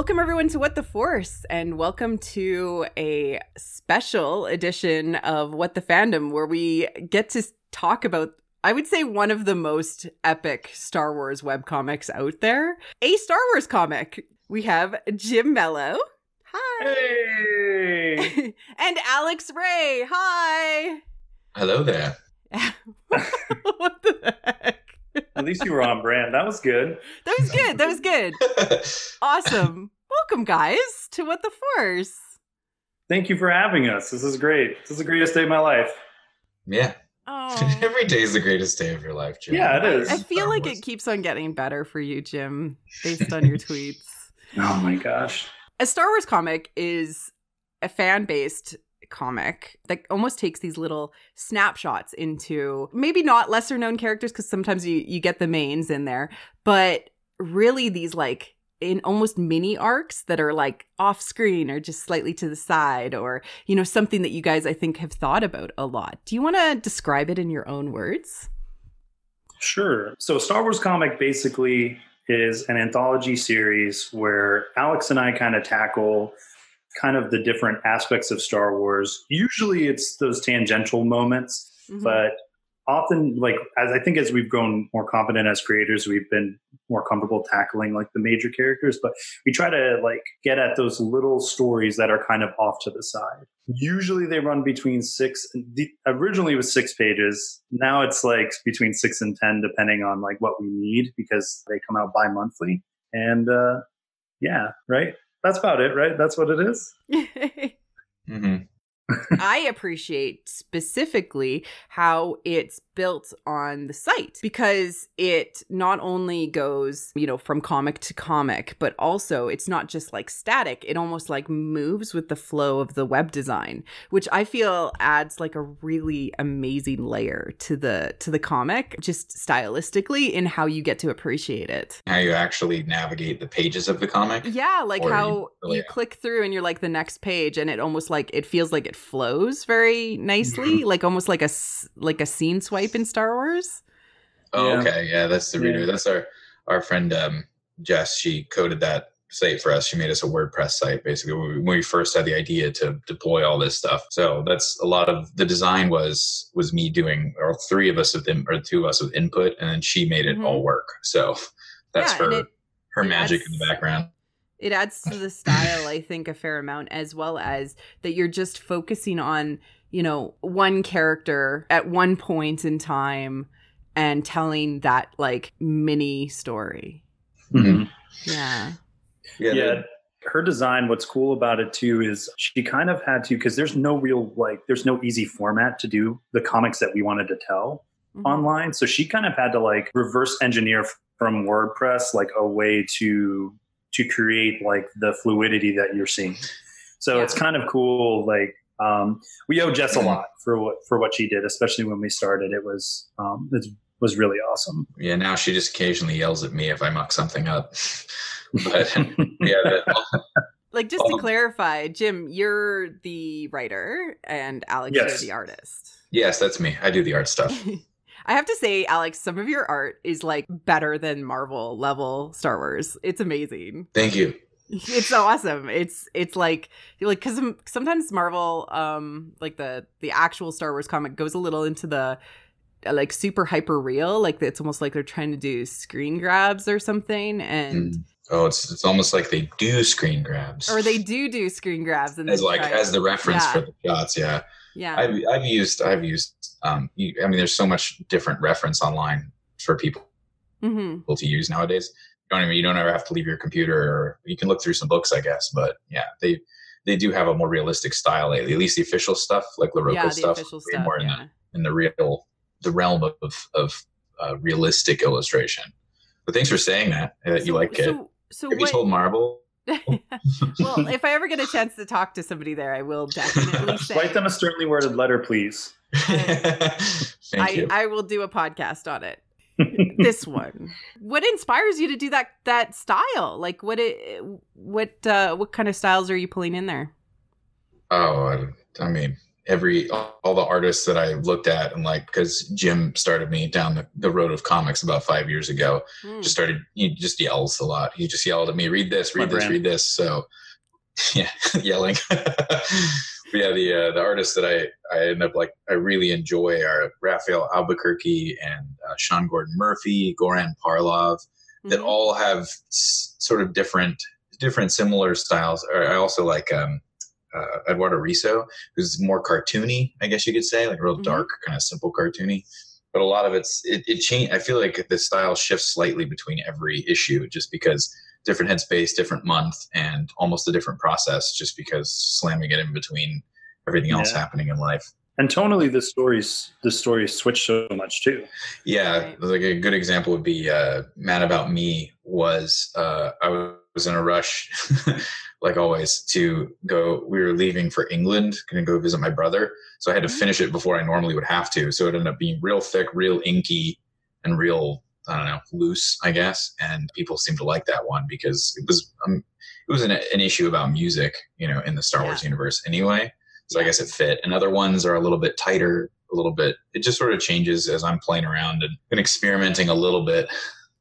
Welcome, everyone, to What the Force, and welcome to a special edition of What the Fandom, where we get to talk about, I would say, one of the most epic Star Wars webcomics out there a Star Wars comic. We have Jim Mello. Hi. Hey! and Alex Ray. Hi. Hello there. what the heck? At least you were on brand. That was good. That was good. That was good. Awesome. Welcome, guys, to What the Force. Thank you for having us. This is great. This is the greatest day of my life. yeah. Oh. Every day is the greatest day of your life, Jim. Yeah, it is. I feel Star like Wars. it keeps on getting better for you, Jim, based on your tweets. Oh my gosh. A Star Wars comic is a fan based comic that almost takes these little snapshots into maybe not lesser known characters because sometimes you, you get the mains in there, but really these like in almost mini arcs that are like off screen or just slightly to the side or you know something that you guys I think have thought about a lot. Do you want to describe it in your own words? Sure. So, Star Wars Comic basically is an anthology series where Alex and I kind of tackle kind of the different aspects of Star Wars. Usually it's those tangential moments, Mhm. but often like as i think as we've grown more competent as creators we've been more comfortable tackling like the major characters but we try to like get at those little stories that are kind of off to the side. Usually they run between six the, originally it was six pages. Now it's like between six and ten depending on like what we need because they come out bi-monthly. And uh yeah right? That's about it right? That's what it is? Hmm I appreciate specifically how it's built on the site because it not only goes, you know, from comic to comic, but also it's not just like static. It almost like moves with the flow of the web design, which I feel adds like a really amazing layer to the to the comic just stylistically in how you get to appreciate it. How you actually navigate the pages of the comic. Yeah, like how you- you click through and you're like the next page, and it almost like it feels like it flows very Mm-hmm. nicely, like almost like a s- like a scene swipe in Star Wars. Oh, Yeah. okay. Yeah, that's the reader. Yeah. That's our our friend um, Jess. She coded that site for us. She made us a WordPress site basically when we, when we first had the idea to deploy all this stuff. So that's a lot of the design was was me doing, or three of us with in, or two of us with input, and then she made it Mhm. all work. So that's Yeah, her it- her magic in the background. It adds to the style, I think, a fair amount, as well as that you're just focusing on, you know, one character at one point in time and telling that like mini story. Mhm. Yeah. Yeah, yeah her design what's cool about it too is she kind of had to because there's no real like there's no easy format to do the comics that we wanted to tell Mhm. online so she kind of had to like reverse engineer from wordpress like a way to to create like the fluidity that you're seeing so Yeah. it's kind of cool like um, we owe Jess a lot for what for what she did, especially when we started. It was um, it was really awesome. Yeah, now she just occasionally yells at me if I muck something up. but yeah, the, Like just to Um, clarify, Jim, you're the writer and Alex, Yes. you're the artist. yes, that's me. I do the art stuff. I have to say, Alex, some of your art is like better than Marvel level Star Wars. It's amazing. Thank you. It's so awesome. It's it's like like because sometimes Marvel, um, like the the actual Star Wars comic goes a little into the uh, like super hyper real. Like it's almost like they're trying to do screen grabs or something, and Mm. Oh, it's it's almost like they do screen grabs. or they do do screen grabs and as like as the reference Yeah. for the shots. Yeah, yeah I've I've used I've used. Um, you, I mean, there's so much different reference online for people hmm to use nowadays. You don't even you don't ever have to leave your computer. or You can look through some books, I guess. But yeah, they they do have a more realistic style lately. At least the official stuff, like Larroca yeah the stuff, way stuff more in yeah. the in the real the realm of of uh, realistic illustration. But thanks for saying that that you So- like it. so, so Have what, you told Marvel? well, if I ever get a chance to talk to somebody there, I will definitely say. Write them a sternly worded letter, please. Thank I, you. I will do a podcast on it. this one. What inspires you to do that that style? Like what it what uh what kind of styles are you pulling in there? oh, I, I mean, every all the artists that I looked at and like because Jim started me down the, the road of comics about five years ago. Mm. Just started he just yells a lot. He just yelled at me, read this, read My this, brand. read this. So yeah, yelling. But yeah, the uh, the artists that I I end up like I really enjoy are Rafael Albuquerque and uh, Sean Gordon Murphy, Goran Parlov that Mhm. all have s- sort of different different similar styles. I also like um, uh, Eduardo Risso, who's more cartoony, I guess you could say, like real Mhm. dark, kind of simple cartoony. But a lot of it's it, it change. I feel like the style shifts slightly between every issue, just because different headspace, different month, and almost a different process, just because slamming it in between everything else Yeah. happening in life. And tonally, the stories the stories switch so much too. Yeah, Right. like a good example would be uh, "Mad About Me." Was uh, I was in a rush, like always, to go. We were leaving for England, going to go visit my brother, so I had to Mhm. finish it before I normally would have to. So it ended up being real thick, real inky, and real I don't know loose, I guess. And people seemed to like that one because it was um, it was an, an issue about music, you know, in the Star Wars universe anyway. So I guess it fit. And other ones are a little bit tighter, a little bit. It just sort of changes as I'm playing around and, and experimenting a little bit.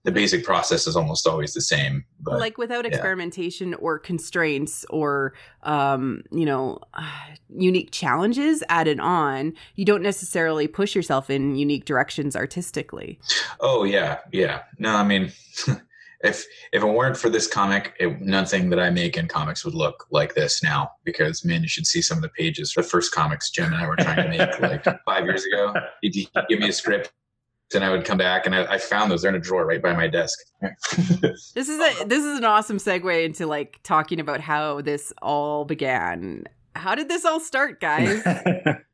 The basic process is almost always the same. But like without yeah. experimentation or constraints or um you know unique challenges added on you don't necessarily push yourself in unique directions artistically oh yeah, yeah. No, I mean, if if it weren't for this comic, it, nothing that I make in comics would look like this now. Because man, you should see some of the pages. The first comics Jim and I were trying to make like five years ago. He'd, he'd give me a script. And I would come back, and I, I found those. They're in a drawer right by my desk. this is a this is an awesome segue into like talking about how this all began how did this all start guys it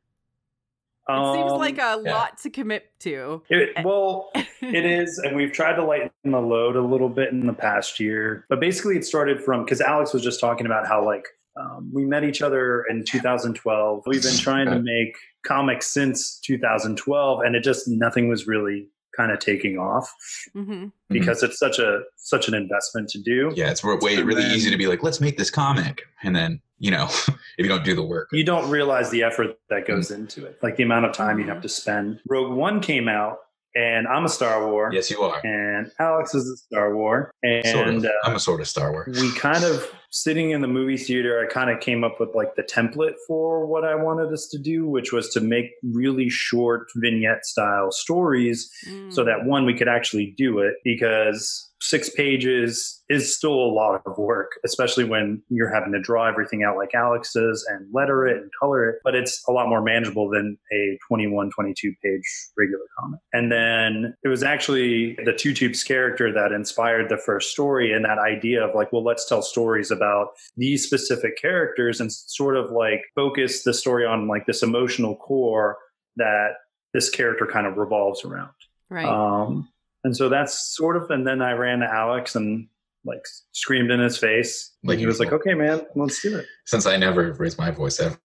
seems Um, like a yeah. lot to commit to It, well, it is, and we've tried to lighten the load a little bit in the past year. But basically, it started from because Alex was just talking about how like um, we met each other in 2012. We've been trying to make comics since 2012, and it just nothing was really kind of taking off. Hmm because it's such a such an investment to do. Yeah, it's way And really then- easy to be like, let's make this comic, and then you know, if you don't do the work, you don't realize the effort that goes into it, like the amount of time you have to spend. Rogue One came out, and I'm a Star Wars. yes, you are. And Alex is a Star Wars, and Sort of. uh, I'm a sort of Star Wars. we kind of sitting in the movie theater i kind of came up with like the template for what i wanted us to do which was to make really short vignette style stories Mm. so that one we could actually do it because six pages is still a lot of work especially when you're having to draw everything out like alex does and letter it and color it but it's a lot more manageable than a 21 22 page regular comic. And then it was actually the two tubes character that inspired the first story and that idea of like well let's tell stories about these specific characters and sort of like focus the story on like this emotional core that this character kind of revolves around. Right. Um, and so that's sort of, and then I ran to Alex and like screamed in his face. Like and he was like, okay, man, let's do it. Since I never raised my voice ever.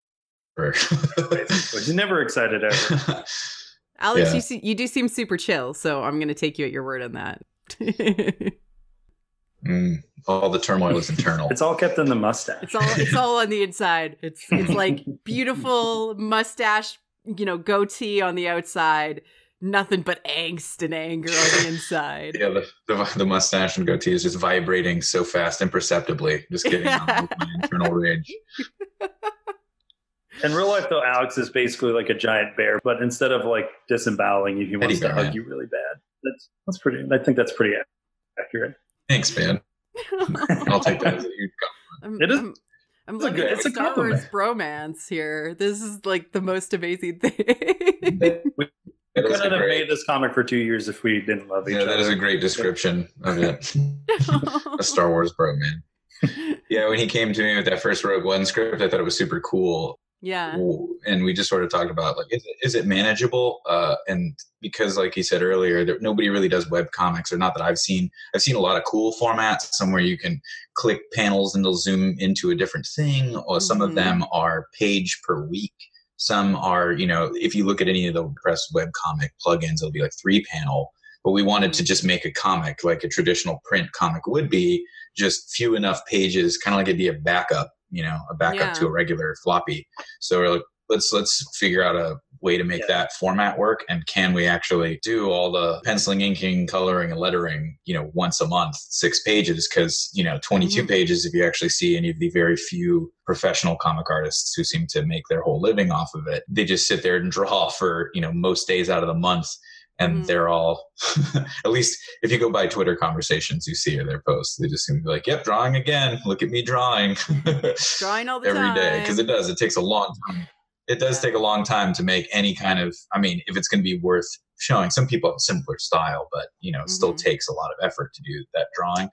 He's never excited ever. alex yeah. you, see, you do seem super chill so i'm gonna take you at your word on that Mm, all the turmoil is internal. It's all kept in the mustache. It's all it's all on the inside. It's it's like beautiful mustache, you know, goatee on the outside, nothing but angst and anger on the inside. yeah, the, the, the mustache and goatee is just vibrating so fast, imperceptibly. Just getting on with my internal rage. In real life, though, Alex is basically like a giant bear, but instead of like disemboweling you, he wants Teddy to bear, hug you really bad. That's that's pretty. I think that's pretty accurate. Thanks, man. I'll take that as a huge I'm, It is- I'm, I'm it's a looking good- it's a Star Wars bromance here. This is like the most amazing thing. We That is couldn't a have great- made this comic for two years if we didn't love each Yeah, other. that is a great description of it. A Star Wars bro, man. Yeah, when he came to me with that first Rogue One script, I thought it was super cool. yeah. and we just sort of talked about like is it, is it manageable uh and because like you said earlier there, nobody really does web comics or not that i've seen i've seen a lot of cool formats somewhere you can click panels and they'll zoom into a different thing or some Mhm. of them are page per week some are you know if you look at any of the press web comic plugins it'll be like three panel but we wanted to mm-hmm. just make a comic like a traditional print comic would be just few enough pages kind of like it'd be a backup you know a backup Yeah. to a regular floppy so we're like let's let's figure out a way to make Yeah. that format work and can we actually do all the penciling inking coloring and lettering you know once a month six pages because you know 22 Mhm. pages if you actually see any of the very few professional comic artists who seem to make their whole living off of it they just sit there and draw for you know most days out of the month and Mhm. they're all at least if you go by twitter conversations you see their posts they just seem to be like yep drawing again look at me drawing Drawing all the every time. day because it does. It takes a long time. It does take a long time to make any kind of. I mean, if it's going to be worth showing, some people have a simpler style, but you know, it still Mhm. takes a lot of effort to do that drawing.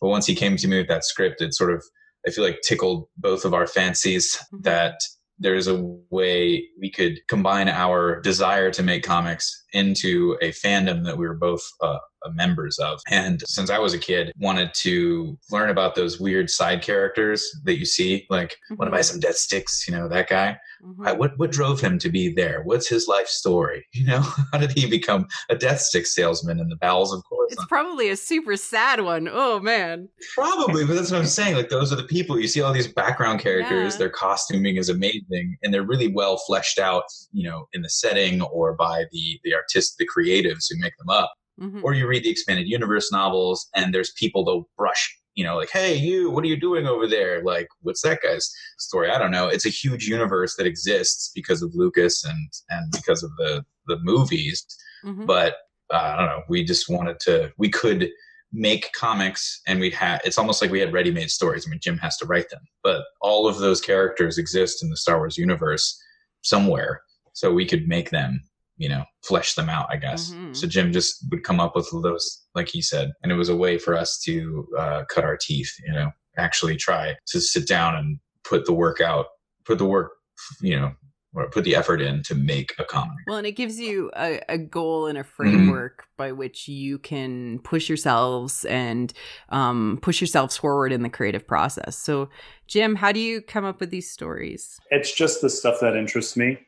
But once he came to me with that script, it sort of I feel like tickled both of our fancies Mhm. that there's a way we could combine our desire to make comics into a fandom that we were both uh, members of. And since I was a kid, wanted to learn about those weird side characters that you see, like want to buy some death sticks, you know, that guy. Mhm. I- what what drove him to be there? What's his life story? You know, how did he become a death stick salesman in the bowels of Coruscant? It's probably a super sad one. Oh man. Probably, but that's what I'm saying. Like those are the people you see all these background characters. Yeah. Their costuming is amazing, and they're really well fleshed out. You know, in the setting or by the the artists, the creatives who make them up. Mhm. Or you read the expanded universe novels, and there's people they'll brush. You know, like, hey, you, what are you doing over there? Like, what's that guy's story? I don't know. It's a huge universe that exists because of Lucas and and because of the the movies Mhm. but uh, I don't know. We just wanted to. We could make comics, and we had. It's almost like we had ready-made stories. I mean, Jim has to write them, but all of those characters exist in the Star Wars universe somewhere, so we could make them. You know, flesh them out. I guess. Mhm. So Jim just would come up with those, like he said, and it was a way for us to uh, cut our teeth. You know, actually try to sit down and put the work out, put the work. You know, or put the effort in to make a comic. Well, and it gives you a, a goal and a Mm-hmm. framework by which you can push yourselves and um, push yourselves forward in the creative process. So, Jim, how do you come up with these stories? It's just the stuff that interests me.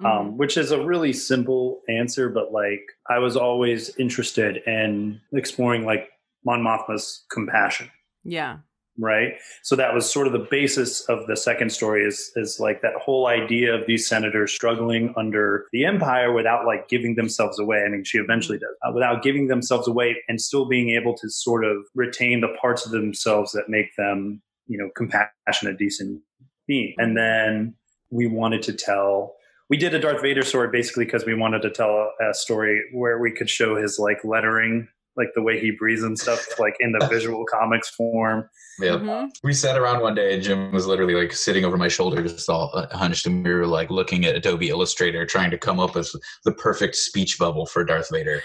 Mm-hmm. um, which is a really simple answer, but like I was always interested in exploring like Mon Mothma's compassion, yeah. right? So that was sort of the basis of the second story is is like that whole idea of these senators struggling under the empire without like giving themselves away. I mean, she eventually does uh, without giving themselves away and still being able to sort of retain the parts of themselves that make them, you know, compassionate, decent being. And then we wanted to tell we did a Darth Vader story basically because we wanted to tell a, a story where we could show his like lettering, like the way he breathes and stuff, like in the visual comics form. Yeah. Mhm. We sat around one day and Jim was literally like sitting over my shoulder, just all uh, hunched, and we were like looking at Adobe Illustrator, trying to come up with the perfect speech bubble for Darth Vader.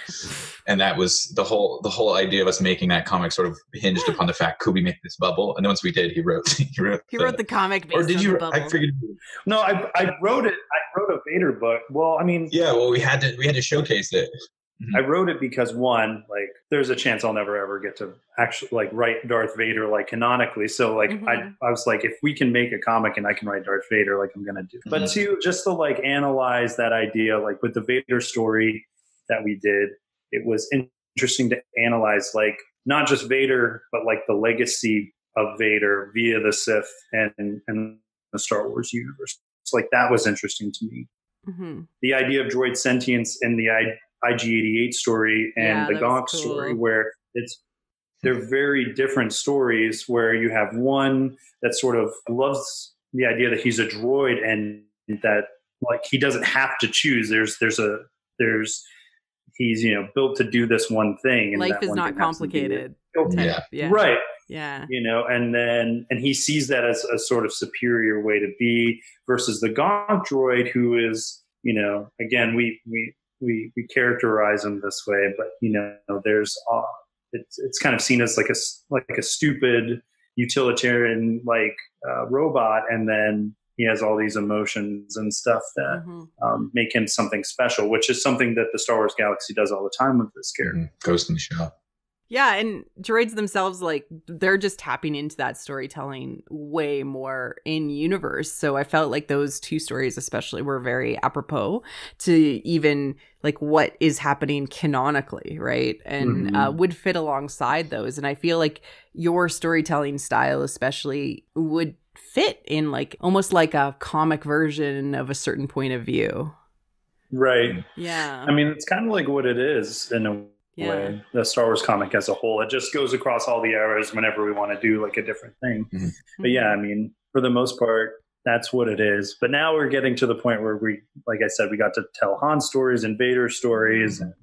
And that was the whole the whole idea of us making that comic sort of hinged upon the fact could we make this bubble? And then once we did, he wrote he wrote He wrote the comic based or did on you? the bubble. I figured. No, I I wrote it. I wrote a Vader book. Well, I mean, Yeah. Well, we had to we had to showcase it. I wrote it because one, like, there's a chance I'll never ever get to actually like write Darth Vader like canonically. So like, I Mhm. I was like, if we can make a comic and I can write Darth Vader, like I'm gonna do. But Mhm. two, just to like analyze that idea, like with the Vader story that we did, it was interesting to analyze like not just Vader, but like the legacy of Vader via the Sith and and the Star Wars universe. So like that was interesting to me Mhm. the idea of droid sentience and the I, IG88 story and Yeah, the that Gonk cool. story, where it's they're very different stories. Where you have one that sort of loves the idea that he's a droid and that like he doesn't have to choose. There's there's a there's he's you know built to do this one thing. And Life that is one not thing happens to be complicated. Yeah. Yeah. Right Yeah. you know and then and he sees that as a sort of superior way to be versus the gonk droid who is you know again we we we, we characterize him this way but you know there's uh, it's it's kind of seen as like a s- like a stupid utilitarian like uh, robot and then he has all these emotions and stuff that Mhm. um, make him something special which is something that the star wars galaxy does all the time with this character Mhm. Ghost in the Shell. Yeah, and droids themselves, like, they're just tapping into that storytelling way more in universe. So I felt like those two stories, especially, were very apropos to even like what is happening canonically, right? And uh, Mhm. would fit alongside those. And I feel like your storytelling style, especially, would fit in like almost like a comic version of a certain point of view. Right. Yeah. I mean, it's kind of like what it is in a Yeah. way. The Star Wars comic as a whole, it just goes across all the eras whenever we want to do like a different thing. Mm-hmm. But yeah, I mm-hmm. mean, for the most part, that's what it is. But now we're getting to the point where we, like I said, we got to tell Han stories and Vader stories, mm-hmm. and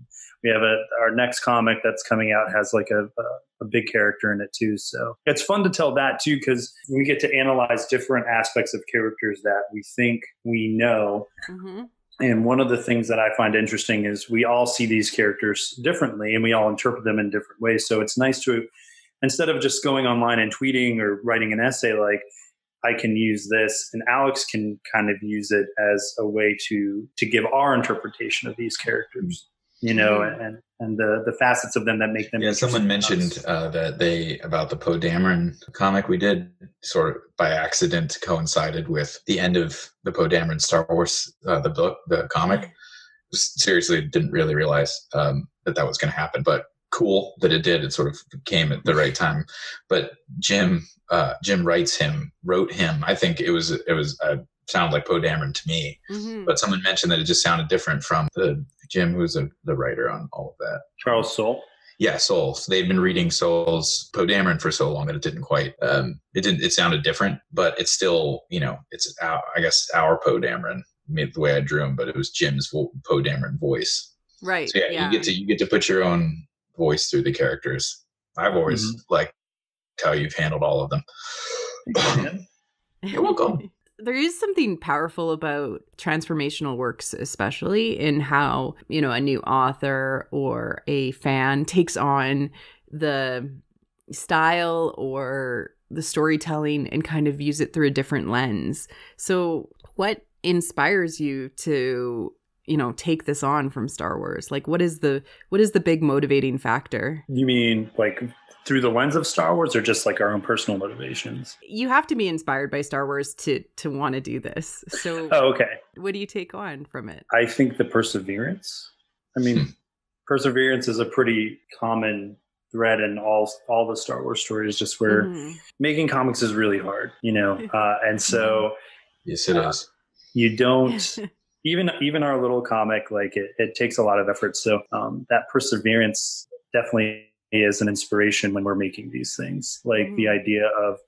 we have a our next comic that's coming out has like a, a a big character in it too. So it's fun to tell that too because we get to analyze different aspects of characters that we think we know. Mhm. And one of the things that I find interesting is we all see these characters differently and we all interpret them in different ways. So it's nice to, instead of just going online and tweeting or writing an essay, like I can use this and Alex can kind of use it as a way to, to give our interpretation of these characters, you know, and, and the, the facets of them that make them. Yeah, someone mentioned uh, that they about the Poe Dameron comic we did sort of by accident coincided with the end of the Poe Dameron Star Wars uh, the book the comic. Seriously, didn't really realize um, that that was going to happen, but cool that it did. It sort of came at the right time. But Jim uh, Jim writes him wrote him. I think it was it was uh, sounded like Poe Dameron to me. Mhm. But someone mentioned that it just sounded different from the Jim, who's a, the writer on all of that. Charles Soule. Yeah, Soule's. They've been reading Soule's Poe Dameron for so long that it didn't quite. Um, it didn't. It sounded different, but it's still, you know, it's our, I guess our Poe Dameron made the way I drew him, but it was Jim's vo- Poe Dameron voice. Right. So yeah, you get to you get to put your own voice through the characters. I've always Mhm. liked how you've handled all of them. You're welcome. There is something powerful about transformational works especially in how you know a new author or a fan takes on the style or the storytelling and kind of views it through a different lens. So what inspires you to you know take this on from star wars? Like what is the what is the big motivating factor? You mean like through the lens of Star Wars or just like our own personal motivations? you have to be inspired by star wars to to want to do this so Oh, okay. what do you take on from it I think the perseverance. I mean, Hmm. perseverance is a pretty common thread in all all the Star Wars stories. Just where Mhm. making comics is really hard, you know, uh, and so Yes, it is. you don't even even our little comic like it, it takes a lot of effort. So um, that perseverance definitely is an inspiration when we're making these things. Like the Mhm. idea of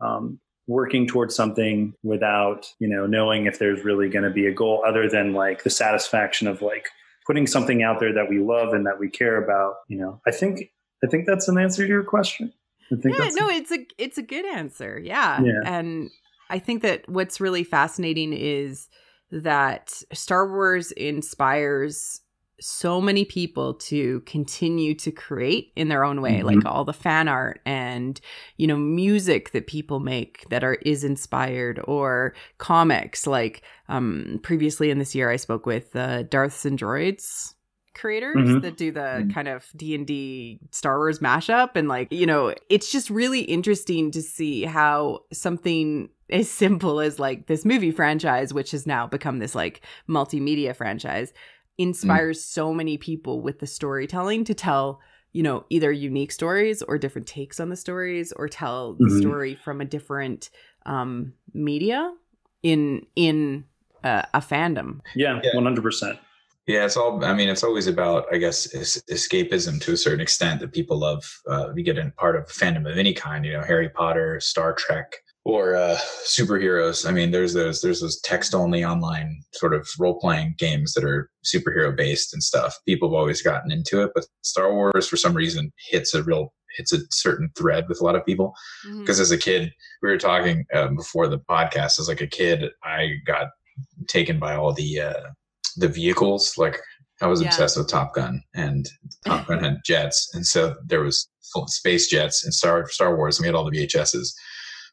um, working towards something without you know knowing if there's really going to be a goal other than like the satisfaction of like putting something out there that we love and that we care about you know i think i think that's an answer to your question i think yeah no it's a it's a good answer yeah. Yeah. and i think that what's really fascinating is that star wars inspires so many people to continue to create in their own way like all the fan art and you know music that people make that are is inspired or comics like um previously in this year i spoke with uh darths and droids creators Mhm. that do the Mhm. kind of d&d star wars mashup and like you know it's just really interesting to see how something as simple as like this movie franchise which has now become this like multimedia franchise inspires so many people with the storytelling to tell you know either unique stories or different takes on the stories or tell the Mhm. story from a different um media in in uh, a fandom yeah, Yeah. 100% Yeah, it's all. I mean, it's always about, I guess, es- escapism to a certain extent that people love. Uh, you get in part of fandom of any kind, you know, Harry Potter, Star Trek, or uh, superheroes. I mean, there's those there's those text only online sort of role playing games that are superhero based and stuff. People have always gotten into it, but Star Wars, for some reason, hits a real hits a certain thread with a lot of people because as a kid we were talking um, before the podcast as like a kid i got taken by all the uh the vehicles like i was Yeah. obsessed with top gun and top gun had jets and so there was space jets and star star wars and we had all the vhs's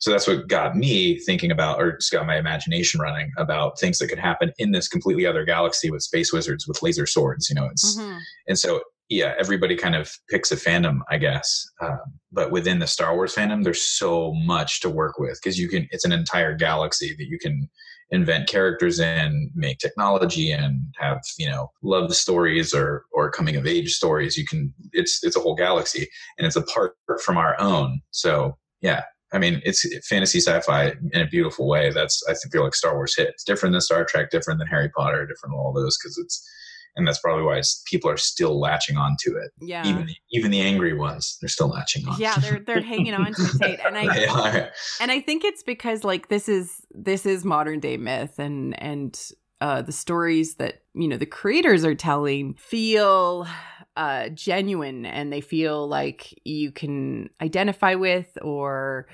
so that's what got me thinking about or just got my imagination running about things that could happen in this completely other galaxy with space wizards with laser swords you know it's Mhm. and so yeah everybody kind of picks a fandom i guess um, but within the star wars fandom there's so much to work with because you can it's an entire galaxy that you can invent characters in make technology and have you know love stories or or coming of age stories. You can it's it's a whole galaxy and it's apart from our own. So yeah I mean, it's fantasy sci-fi in a beautiful way. That's I feel like Star Wars hit. It's different than Star Trek, different than Harry Potter, different than all those because it's and that's probably why people are still latching on to it. Yeah, even the, even the angry ones, they're still latching on. Yeah, they're they're hanging on to it, and I and I think it's because like this is this is modern day myth, and and uh, the stories that you know the creators are telling feel uh, genuine, and they feel like you can identify with or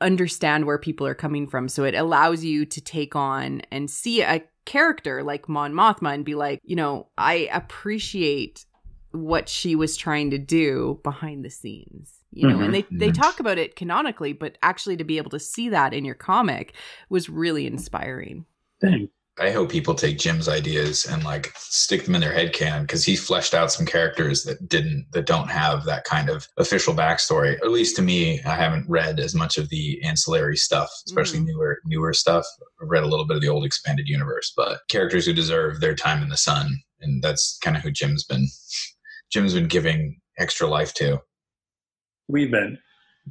understand where people are coming from. So it allows you to take on and see a character like Mon Mothma and be like, you know, I appreciate what she was trying to do behind the scenes you know mm-hmm. and they they talk about it canonically but actually to be able to see that in your comic was really inspiring Dang. I hope people take Jim's ideas and like stick them in their head canon because he fleshed out some characters that didn't that don't have that kind of official backstory. At least to me, I haven't read as much of the ancillary stuff, especially mm-hmm. newer newer stuff. I've read a little bit of the old expanded universe, but characters who deserve their time in the sun, and that's kind of who Jim's been Jim's been giving extra life to. We've been.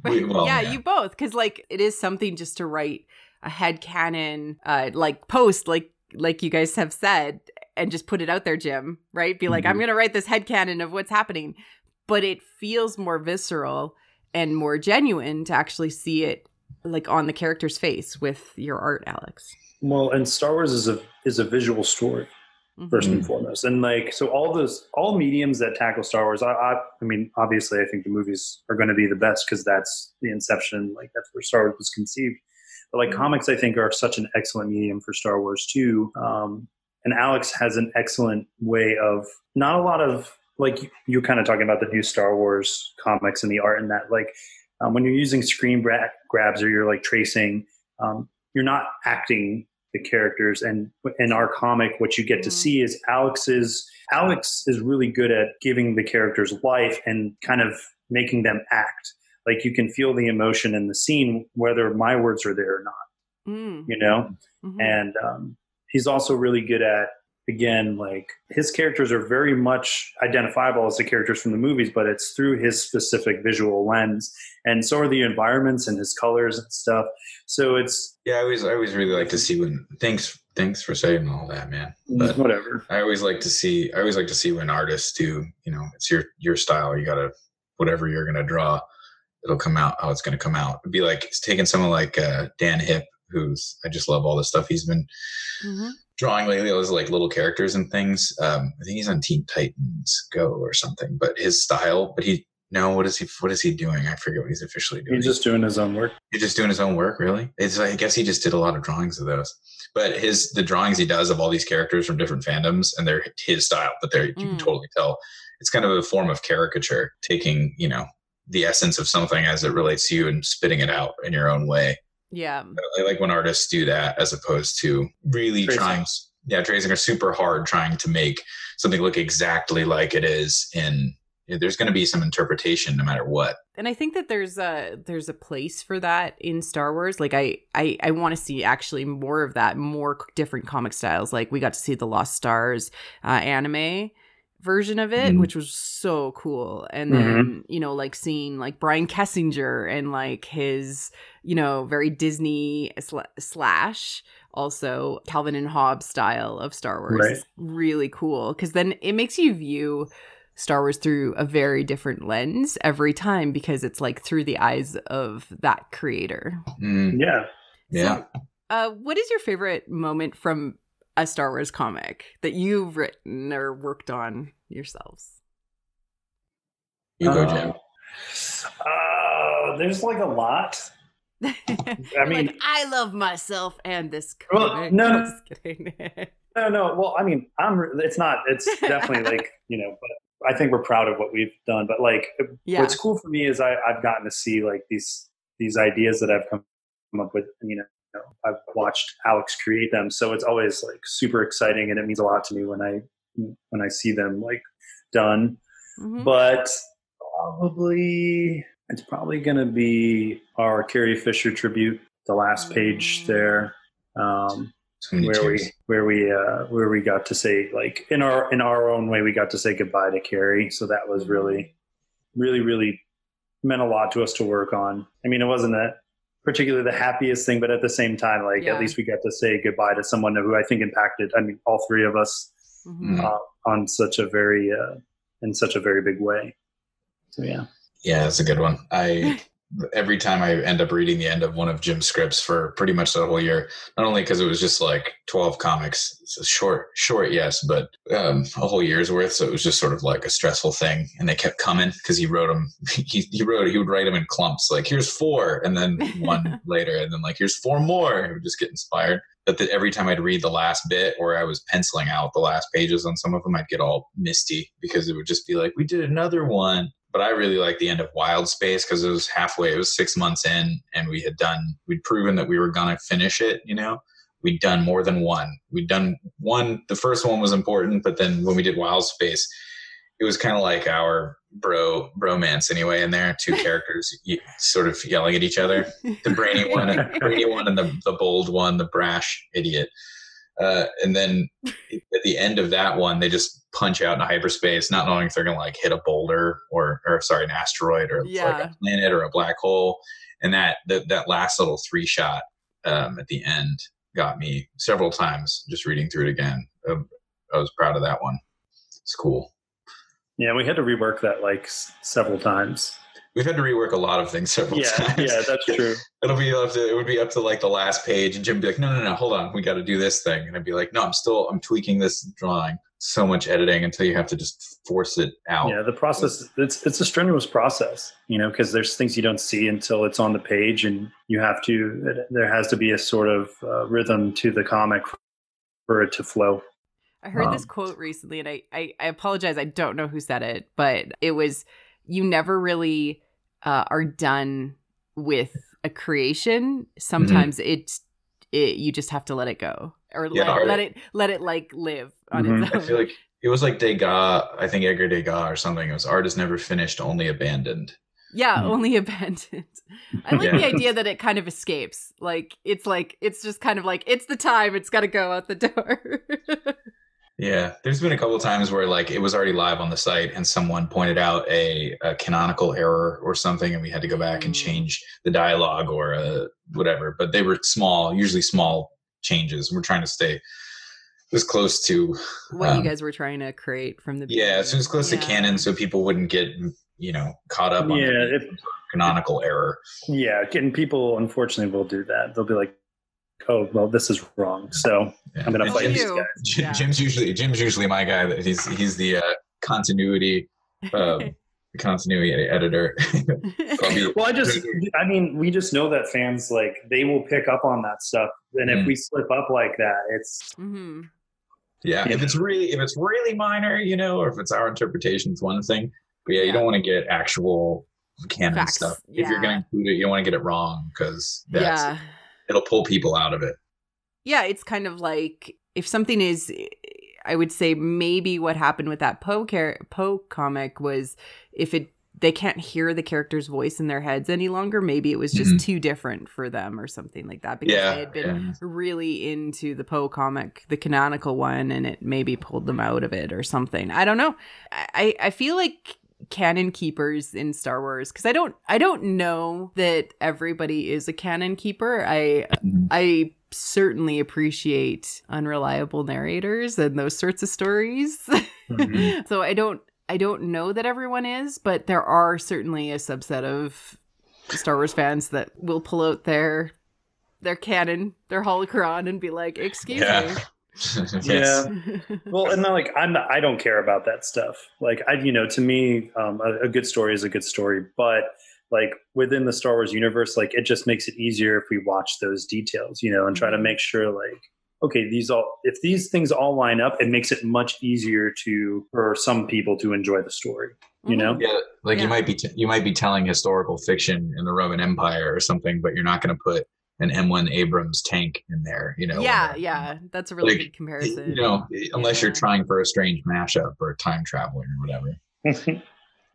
We, well, yeah, yeah, you both, because like it is something just to write a head canon uh like post like like you guys have said, and just put it out there, Jim, right? Be like, mm-hmm. I'm going to write this head canon of what's happening. But it feels more visceral and more genuine to actually see it like on the character's face with your art, Alex. Well, and Star Wars is a is a visual story 1st mm-hmm. and foremost, and like so, all those all mediums that tackle Star Wars. I, I, I mean, obviously, I think the movies are going to be the best because that's the inception. Like that's where Star Wars was conceived. But like mm-hmm. comics, I think are such an excellent medium for Star Wars too. Um, and Alex has an excellent way of not a lot of like you're kind of talking about the new Star Wars comics and the art and that like um, when you're using screen gra- grabs or you're like tracing, um, you're not acting the characters. And in our comic, what you get to mm-hmm. see is Alex's Alex is really good at giving the characters life and kind of making them act like you can feel the emotion in the scene whether my words are there or not mm. you know? Mm-hmm. and um, he's also really good at again like his characters are very much identifiable as the characters from the movies but it's through his specific visual lens and so are the environments and his colors and stuff. So it's yeah i always i always really like to see when thanks thanks for saying all that man. But whatever. I always like to see i always like to see when artists do you know it's your your style you gotta whatever you're gonna draw it'll come out how it's going to come out. It'd be like it's taking someone like uh, Dan Hipp, who's I just love all the stuff he's been mm-hmm. drawing lately. Those like little characters and things. Um, I think he's on Teen Titans Go or something. But his style, but he no, what is he? What is he doing? I forget what he's officially doing. He's just doing his own work. He's just doing his own work, really. It's I guess he just did a lot of drawings of those. But his the drawings he does of all these characters from different fandoms, and they're his style, but they're mm. you can mm. totally tell it's kind of a form of caricature, taking you know the essence of something as it relates to you and spitting it out in your own way. Yeah. I like when artists do that as opposed to really tracing. trying yeah, tracing are super hard trying to make something look exactly like it is in there's going to be some interpretation no matter what and i think that there's a there's a place for that in star wars like i i, I want to see actually more of that more different comic styles like we got to see the lost stars uh, anime version of it, mm which was so cool. And then, mm-hmm. you know, like seeing like Brian Kesinger and like his, you know, very Disney sl- slash also Calvin and Hobbes style of Star Wars right. is really cool because then it makes you view Star Wars through a very different lens every time because it's like through the eyes of that creator. Mm. Yeah. Yeah. Uh, what is your favorite moment from a Star Wars comic that you've written or worked on yourselves? You go, Jim. Uh, there's like a lot. I mean, like, I love myself and this comic. Well, no, just kidding. no, no. Well, I mean, I'm. It's not. It's definitely like you know, but I think we're proud of what we've done. But like, yeah. what's cool for me is I, I've gotten to see like these these ideas that I've come up with. You know, know, I've watched Alex create them, so it's always like super exciting, and it means a lot to me when I when I see them like done. Mm-hmm. But probably it's probably going to be our Carrie Fisher tribute, the last page mm-hmm. there, um, where we where we uh, where we got to say like in our in our own way we got to say goodbye to Carrie. So that was really, really, really meant a lot to us to work on. I mean, it wasn't a particularly the happiest thing, but at the same time, like Yeah. at least we got to say goodbye to someone who I think impacted. I mean, all three of us Mhm. uh, on such a very uh, in such a very big way. So yeah, Yeah, that's a good one. I every time I end up reading the end of one of Jim's scripts for pretty much the whole year, not only because it was just like twelve comics, it's a short, short, yes, but um, a whole year's worth. So it was just sort of like a stressful thing, and they kept coming because he wrote them. He, he wrote he would write them in clumps, like here's four, and then one later, and then like here's four more. He would just get inspired. But the, every time I'd read the last bit, or I was penciling out the last pages on some of them, I'd get all misty because it would just be like, we did another one but I really like the end of Wild Space because it was halfway. It was six months in, and we had done. We'd proven that we were gonna finish it. You know, we'd done more than one. We'd done one. The first one was important, but then when we did Wild Space, it was kind of like our bro bromance anyway. In there, two characters sort of yelling at each other. The brainy one, the brainy one, and the the bold one, the brash idiot. Uh, and then at the end of that one, they just punch out into hyperspace, not knowing if they're going to like hit a boulder or, or sorry, an asteroid or like a planet or a black hole. And that that, that last little three shot um, at the end got me several times just reading through it again. Um, I was proud of that one. It's cool. yeah, we had to rework that like s- several times. We've had to rework a lot of things several Yeah, times. yeah, that's true. It'll be up to it would be up to like the last page, and Jim would be like, "No, no, no, hold on, we got to do this thing," and I'd be like, "No, I'm still I'm tweaking this drawing." So much editing until you have to just force it out. Yeah, the process it's it's a strenuous process, you know, because there's things you don't see until it's on the page, and you have to. There has to be a sort of uh, rhythm to the comic for it to flow. I heard this Um, quote recently, and I, I, I apologize. I don't know who said it, but it was you never really uh, are done with a creation. Sometimes it's it, you just have to let it go or Yeah, let, let it let it like live on Mhm. its I feel like it was like Degas. I think Edgar Degas or something. It was art is never finished, only abandoned. yeah, Mhm. only abandoned. I like Yeah. the idea that it kind of escapes. Like it's like it's just kind of like it's the time. It's got to go out the door. Yeah, there's been a couple of times where like it was already live on the site and someone pointed out a, a canonical error or something, and we had to go back and Mm. change the dialogue or uh, whatever. But they were small, usually small changes. We're trying to stay as close to what Um, you guys were trying to create from the yeah, as soon as close Yeah. to canon, so people wouldn't get you know caught up on Yeah, the if- canonical error. Yeah, and people unfortunately will do that. They'll be like, "Oh, well, this is wrong." So Yeah. I'm gonna And fight Jim's, these you. guys. Yeah. Jim's usually Jim's usually my guy. That he's he's the uh, continuity uh, continuity editor. Well, I just, I mean, we just know that fans like they will pick up on that stuff, and if Mm. we slip up like that, it's mm-hmm. Yeah, Yeah. if it's really if it's really minor, you know, or if it's our interpretation, it's one thing. But yeah, you don't want to get actual canon Facts, stuff. If you're going to include it, you don't want to get it wrong because that's yeah. It'll pull people out of it. yeah, it's kind of like if something is, I would say maybe what happened with that Poe char- Poe comic was if it they can't hear the character's voice in their heads any longer. Maybe it was just Mhm. too different for them or something like that because Yeah, they had been yeah. really into the Poe comic, the canonical one, and it maybe pulled them out of it or something. I don't know. I I feel like canon keepers in Star Wars because I don't I don't know that everybody is a canon keeper. I Mhm. I certainly appreciate unreliable narrators and those sorts of stories. Mhm. so I don't I don't know that everyone is, but there are certainly a subset of Star Wars fans that will pull out their their canon, their holocron, and be like, "Excuse Yeah. Yes. Yeah. well, and not like I'm, not, I don't care about that stuff. Like I, you know, to me, um, a, a good story is a good story, but like within the Star Wars universe, like it just makes it easier if we watch those details, you know, and try to Mhm. make sure like. Okay, these all if these things all line up, it makes it much easier to for some people to enjoy the story. You know? Mhm. Yeah, like Yeah. you might be t- you might be telling historical fiction in the Roman Empire or something, but you're not going to put an M1 Abrams tank in there. You know? yeah, or- yeah, that's a really Like, good comparison. You know, unless you're trying for a strange mashup or time traveling or whatever.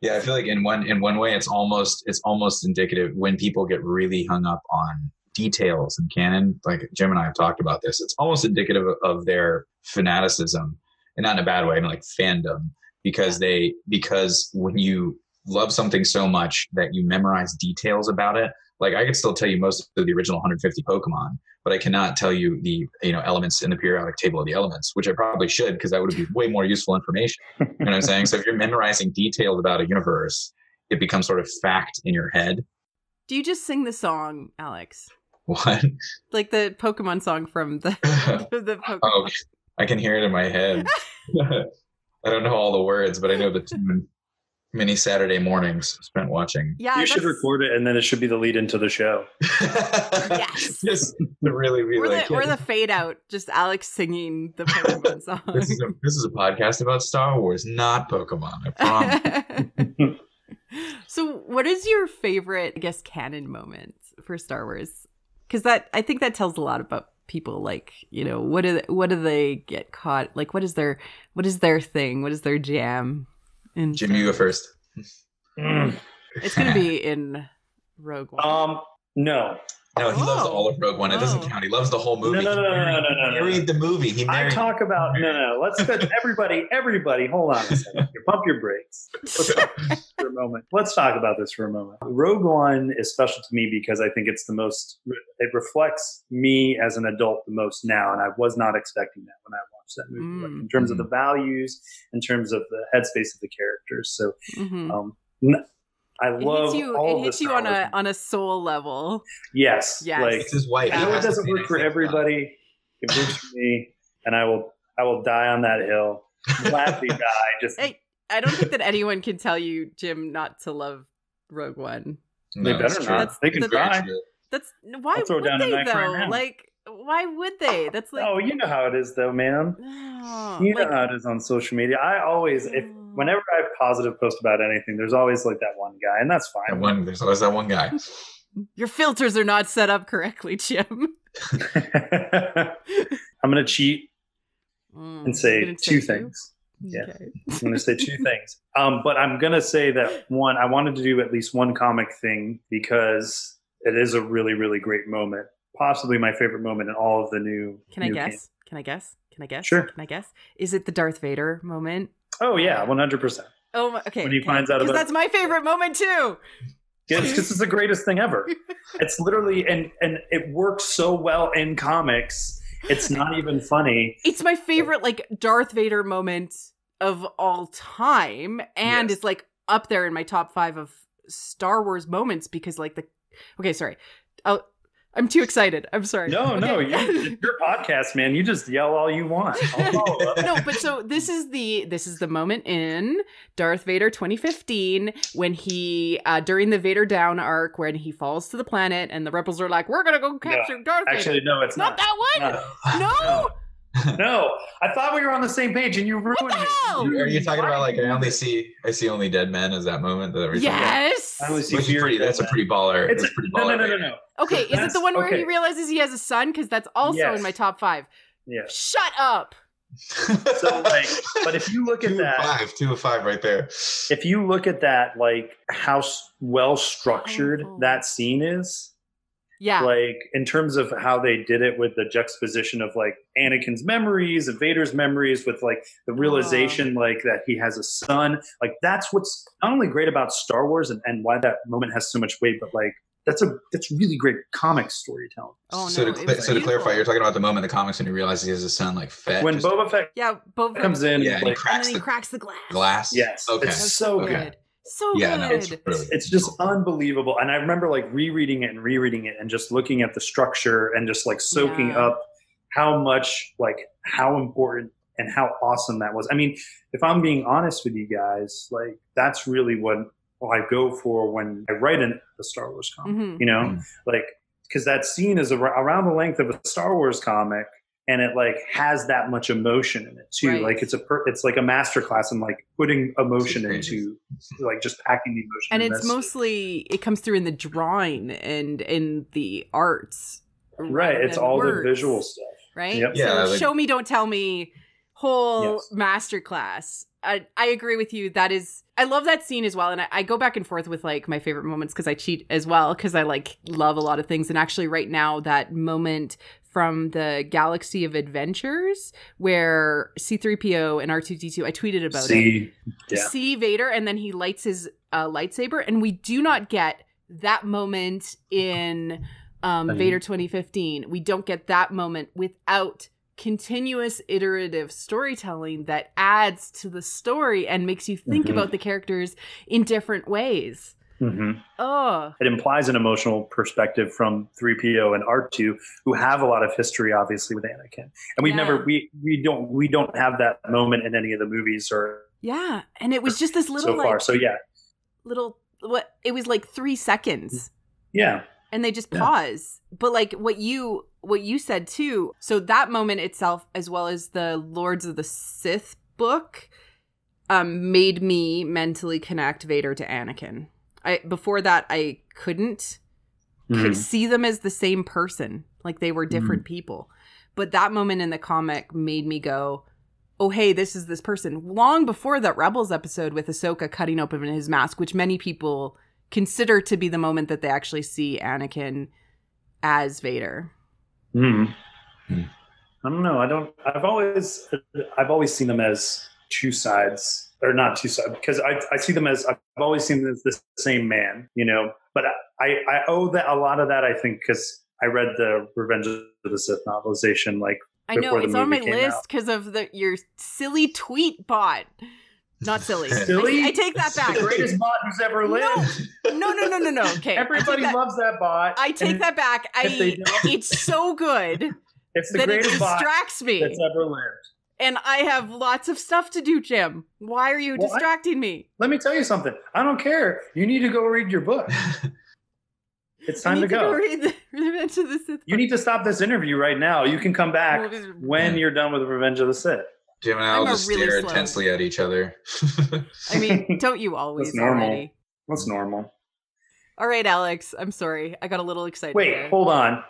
Yeah, I feel like in one in one way it's almost it's almost indicative when people get really hung up on details and canon. Like Jim and I have talked about this. It's almost indicative of their fanaticism, and not in a bad way, I mean like fandom, because they because when you love something so much that you memorize details about it, like I could still tell you most of the original 150 Pokemon, but I cannot tell you the you know elements in the periodic table of the elements, which I probably should because that would be way more useful information. You know what I'm saying? So if you're memorizing details about a universe, it becomes sort of fact in your head. Do you just sing the song, Alex? What? Like the Pokemon song from the the Pokemon. oh, I can hear it in my head. I don't know all the words, but I know the tune. Many Saturday mornings spent watching. Yeah, you should record it, and then it should be the lead into the show. Yes. Just to really be Or like, the, or the fade out, just Alex singing the Pokemon song. this is a this is a podcast about Star Wars, not Pokemon. I promise. so, what is your favorite, I guess, canon moment for Star Wars? Because that I think that tells a lot about people. Like, you know, what do they, what do they get caught? Like, what is their what is their thing? What is their jam? In Jim, you go first. Mm. It's gonna be in Rogue One. Um, no, No, he loves Oh. all of Rogue One. It doesn't Oh. count. He loves the whole movie. No, no, He no, no, married- no, no, He no, married the movie. He I talk about no, no. Let's everybody, everybody. Hold on a second. Pump your brakes for a moment. Let's talk about this for a moment. Rogue One is special to me because I think it's the most. It reflects me as an adult the most now, and I was not expecting that when I watched that movie. Like, Mm. in terms of the values, in terms of the headspace of the characters. So, Mhm. um, n- I It love hits you. all It of the hits you on Wars a on a soul level. Yes. Yes. Like It's his wife. I know it doesn't work for anything about it. everybody. It works for me, and I will I will die on that hill. Gladly die. Just Hey, I don't think that anyone can tell you, Jim, not to love Rogue One. No, they better not. That's- They can that's- try. Very. That's why I'll throw would down a they though? right like, why would they? That's like, oh, you know how it is, though, man. no, You know like, how it is on social media. I always, if. Whenever I have positive post about anything, there's always like that one guy, and that's That fine. one, there's always that one guy. your filters are not set up correctly, Jim. I'm gonna cheat Mm, and say you're gonna two two? things. Yeah. Okay. I'm going to say two things. Um, but I'm going to say that one, I wanted to do at least one comic thing because it is a really, really great moment. Possibly my favorite moment in all of the new. Can I new guess? Can I guess? Can I guess? Sure. Can I guess? Is it the Darth Vader moment? Oh yeah, 100. percent Oh, my, okay. When he okay. finds out about- that's my favorite moment too. It's this is the greatest thing ever. It's literally and and it works so well in comics. It's not even funny. It's my favorite like Darth Vader moment of all time, and Yes. it's like up there in my top five of Star Wars moments because like the okay, sorry, I'll, I'm too excited. I'm sorry. No, no, you, your podcast, man. You just yell all you want. I'll follow up. no, but so this is the this is the moment in Darth Vader 2015 when he uh during the Vader down arc when he falls to the planet and the rebels are like, "We're gonna go capture Darth Actually, Vader." no, it's not, not. that one. No. No. No, I thought we were on the same page, and you ruined What it. hell? Are you talking about like I only see I see only dead men? Is that moment that we're talking about? Yes. I only see Which is pretty, that's a pretty baller. It's that's pretty baller. no, no, no, right? no. Okay, is it the one where he realizes he has a son? Because that's also Yes. in my top five. Yeah. Shut up. So, like, but if you look at two that, five, two of five, right there. if you look at that, like how well structured Powerful. that scene is, Yeah. like in terms of how they did it with the juxtaposition of like Anakin's memories and Vader's memories with like the oh. realization like that he has a son, like that's what's not only great about Star Wars and, and why that moment has so much weight, but like that's a that's really great comic storytelling. oh, so no, to, it cla- was so to clarify, you're talking about the moment in the comics when he realizes he has a son like Fett. when just Boba Fett Yeah, both comes in, yeah, and he like, and cracks then he the cracks the glass. glass. yes, Okay. it's so Okay. good. Good. So Yeah, good. no, it's really. it's just unbelievable and i remember like rereading it and rereading it and just looking at the structure and just like soaking Yeah. up how much like how important and how awesome that was i mean if i'm being honest with you guys like that's really what i go for when i write an, a star wars comic Mhm. you know Mhm. like because that scene is around the length of a star wars comic and it like has that much emotion in it too Right. like it's a per- it's like a masterclass in like putting emotion into like just packing the emotion and in it's this. mostly it comes through in the drawing and in the arts right it's all words, the visual stuff right Yep. Yeah, so like- show me don't tell me whole Yes. masterclass I, I agree with you that is i love that scene as well and i, I go back and forth with like my favorite moments because i cheat as well because i like love a lot of things and actually right now that moment from the galaxy of adventures where c3po and r2d2 i tweeted about it see yeah see Vader and then he lights his uh, lightsaber, and we do not get that moment in um, Mhm. Vader 2015. We don't get that moment without continuous iterative storytelling that adds to the story and makes you think Mhm. about the characters in different ways. Hmm Oh, It implies an emotional perspective from 3PO and R2, who have a lot of history, obviously, with Anakin. And we've Yeah. never we we don't we don't have that moment in any of the movies or yeah. And it was just this little so far. like So yeah, little what it was like 3 seconds. yeah, and they just Yeah. pause but like what you what you said too so that moment itself as well as the lords of the sith book um made me mentally connect vader to anakin i before that i couldn't Mhm. see them as the same person like they were different people but that moment in the comic made me go oh hey this is this person long before that rebels episode with ahsoka cutting open his mask which many people consider to be the moment that they actually see anakin as vader Mhm. Hmm. I don't know. I don't. I've always I've always seen them as two sides, or not two sides, because I I see them as I've always seen them as the same man, you know. But I I owe that a lot of that I think because I read the Revenge of the Sith novelization like i know it's on my list because of the your silly tweet bot not silly Silly? I, I take that back the greatest bot who's ever lived. no no no no no okay Everybody that- loves that bot. I take that back. I it's so good It's the that it greatest bot distracts me. that's ever lived. And I have lots of stuff to do, Jim. Why are you Well, I- distracting me? Let me tell you something. I don't care. You need to go read your book. It's I time need to go. read the Revenge of the Sith. You need to stop this interview right now. You can come back when you're done with Revenge of the Sith. Jim and I will just really stare slow- intensely at each other. I mean, don't you always That's normal. already? That's normal. All right, Alex. I'm sorry. I got a little excited. Wait, there. hold on.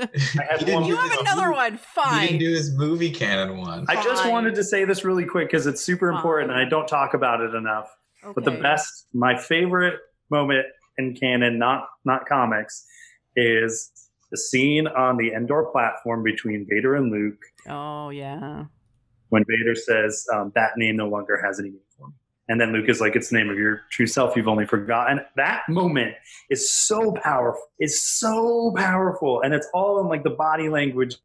I You had didn't one. You have another one. he Fine. didn't do his movie canon one. I just wanted to say this really quick because it's super important and I don't talk about it enough. Okay. But the best, my favorite moment in canon, not not comics, is the scene on the Endor platform between Vader and Luke Oh yeah. when Vader says um, that name no longer has any meaning for me. And then Luke is like, it's the name of your true self you've only forgotten. That moment is so powerful. It's so powerful. And it's all in like the body language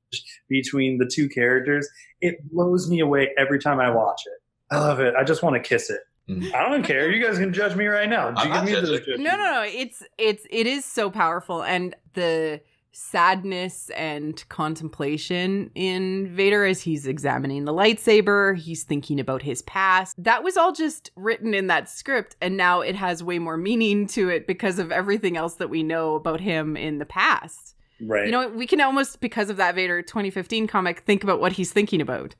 between the two characters. It blows me away every time I watch it. I love it. I just want to kiss it. Mhm. I don't care. You guys can judge me right now. I'm You give me the judging. No, no, no. It's it's it is so powerful, and the sadness and contemplation in Vader as he's examining the lightsaber, he's thinking about his past. That was all just written in that script, and now it has way more meaning to it because of everything else that we know about him in the past. Right. You know, we can almost because of that Vader 2015 comic think about what he's thinking about.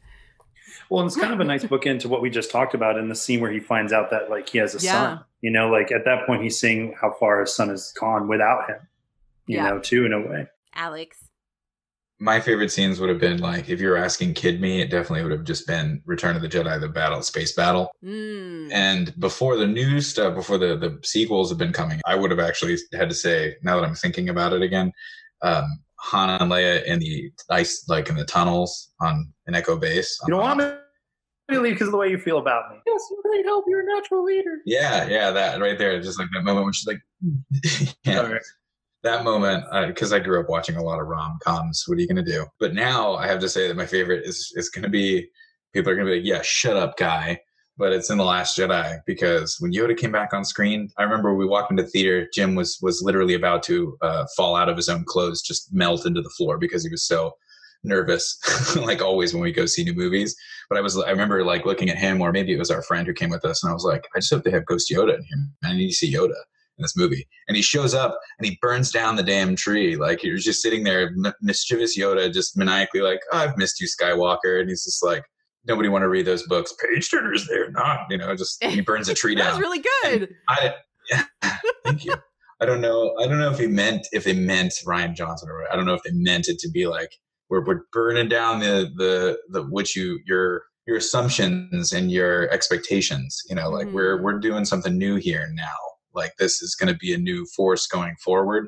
Well, and it's kind of a nice bookend to what we just talked about in the scene where he finds out that like he has a Yeah. son. You know, like at that point he's seeing how far his son has gone without him. You Yeah. know, too in a way. Alex. My favorite scenes would have been like if you were asking kid me, it definitely would have just been Return of the Jedi, the battle, space battle. Mm. And before the new stuff, before the the sequels have been coming, I would have actually had to say, now that I'm thinking about it again, um, Han and Leia in the ice, like in the tunnels on an Echo base. You don't on- want me to leave because of the way you feel about me. Yes, you need help. You're a natural leader. Yeah, yeah, that right there, just like that moment when she's like, yeah, Sorry. That moment because I grew up watching a lot of rom coms. What are you gonna do? But now I have to say that my favorite is is gonna be people are gonna be like, yeah, shut up, guy. But it's in the Last Jedi because when Yoda came back on screen, I remember we walked into the theater. Jim was was literally about to uh, fall out of his own clothes, just melt into the floor because he was so nervous, like always when we go see new movies. But I was I remember like looking at him, or maybe it was our friend who came with us, and I was like, I just hope they have Ghost Yoda in here. I need to see Yoda in this movie. And he shows up and he burns down the damn tree. Like he was just sitting there, m- mischievous Yoda, just maniacally like, oh, I've missed you, Skywalker. And he's just like, nobody want to read those books. Page turners, they're not. You know, just he burns a tree down. That's really good. I, yeah, thank you. I don't know. I don't know if he meant if they meant Rian Johnson or I don't know if they meant it to be like we're, we're burning down the the the which you your your assumptions and your expectations. You know, like we're Mhm. we're doing something new here now. Like this is going to be a new force going forward,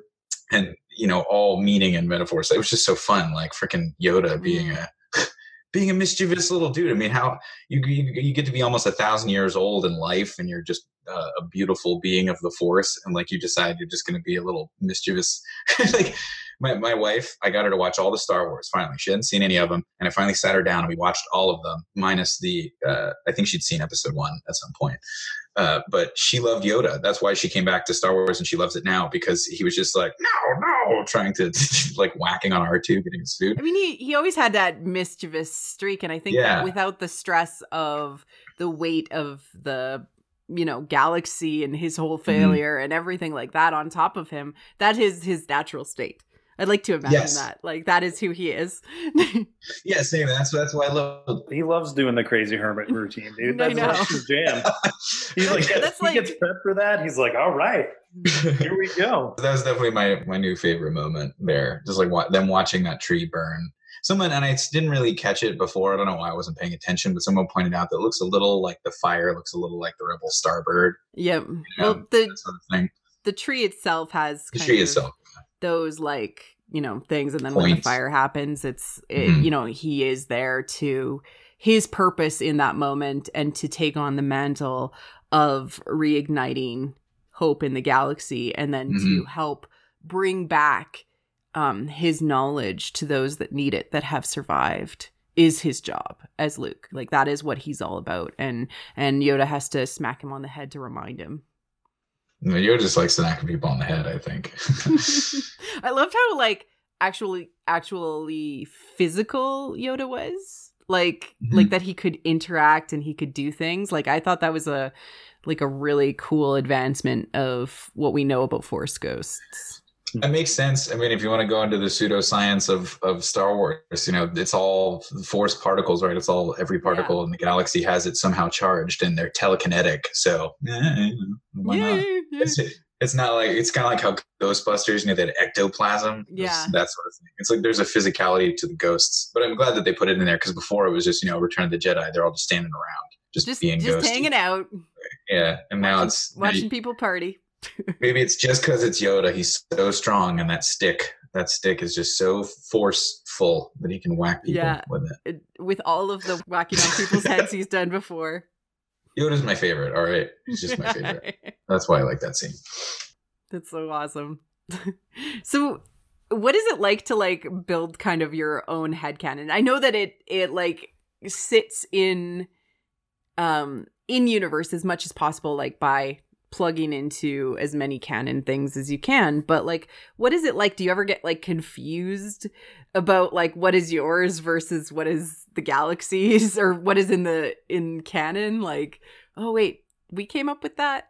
and you know all meaning and metaphors. It was just so fun. Like freaking Yoda being mm-hmm. a being a mischievous little dude. I mean, how you, you you get to be almost a thousand years old in life, and you're just uh, a beautiful being of the force and like you decide you're just going to be a little mischievous like my, my wife i got her to watch all the star wars finally she hadn't seen any of them and i finally sat her down and we watched all of them minus the uh, i think she'd seen episode one at some point uh, but she loved Yoda. That's why she came back to Star Wars and she loves it now because he was just like, no, no, trying to like whacking on R2, getting his food. I mean, he, he always had that mischievous streak. And I think Yeah. that without the stress of the weight of the, you know, galaxy and his whole mm-hmm. failure and everything like that on top of him, that is his natural state. I'd like to imagine Yes. that. Like, that is who he is. Yeah, same. That's that's why I love. He loves doing the crazy hermit routine, dude. That's, know. that's his jam. He's like, That's he like- gets prepped for that. He's like, all right, here we go. That was definitely my my new favorite moment there. Just like wa- them watching that tree burn. Someone and I didn't really catch it before. I don't know why I wasn't paying attention, but someone pointed out that it looks a little like the fire looks a little like the rebel starbird. Yep. You Well, the, sort of thing. the tree itself has The tree itself. those like you know things and then when the fire happens it's it, Mhm. you know he is there to his purpose in that moment and to take on the mantle of reigniting hope in the galaxy and then to help bring back um his knowledge to those that need it that have survived is his job as Luke like that is what he's all about and and Yoda has to smack him on the head to remind him No, Yoda just likes smacking people on the head. I think. I loved how like actually actually physical Yoda was. Like Mhm. like that he could interact and he could do things. Like I thought that was a like a really cool advancement of what we know about force ghosts. That makes sense. I mean, if you want to go into the pseudoscience of of Star Wars, you know, it's all force particles, right? It's all every particle in the galaxy has it somehow charged, and they're telekinetic. So, eh, you know, why not? Yay, yay. It's, it's not like it's kind of like how Ghostbusters, you know, that ectoplasm, Yeah. that sort of thing. It's like there's a physicality to the ghosts, but I'm glad that they put it in there because before it was just you know Return of the Jedi, they're all just standing around, just, Just being just ghosty. hanging out, Yeah, and now it's watching people party. Maybe it's just because it's Yoda. He's so strong, and that stick, that stick is just so forceful that he can whack people Yeah. with it. It- With all of the whacking on people's heads he's done before. Yoda's my favorite. All right, he's just my favorite. That's why I like that scene. That's so awesome. so what is it like to like build kind of your own headcanon? I know that it it like sits in um in universe as much as possible like by plugging into as many canon things as you can but like what is it like? Do you ever get like confused about like what is yours versus what is the galaxies or what is in the in canon? Like oh wait we came up with that?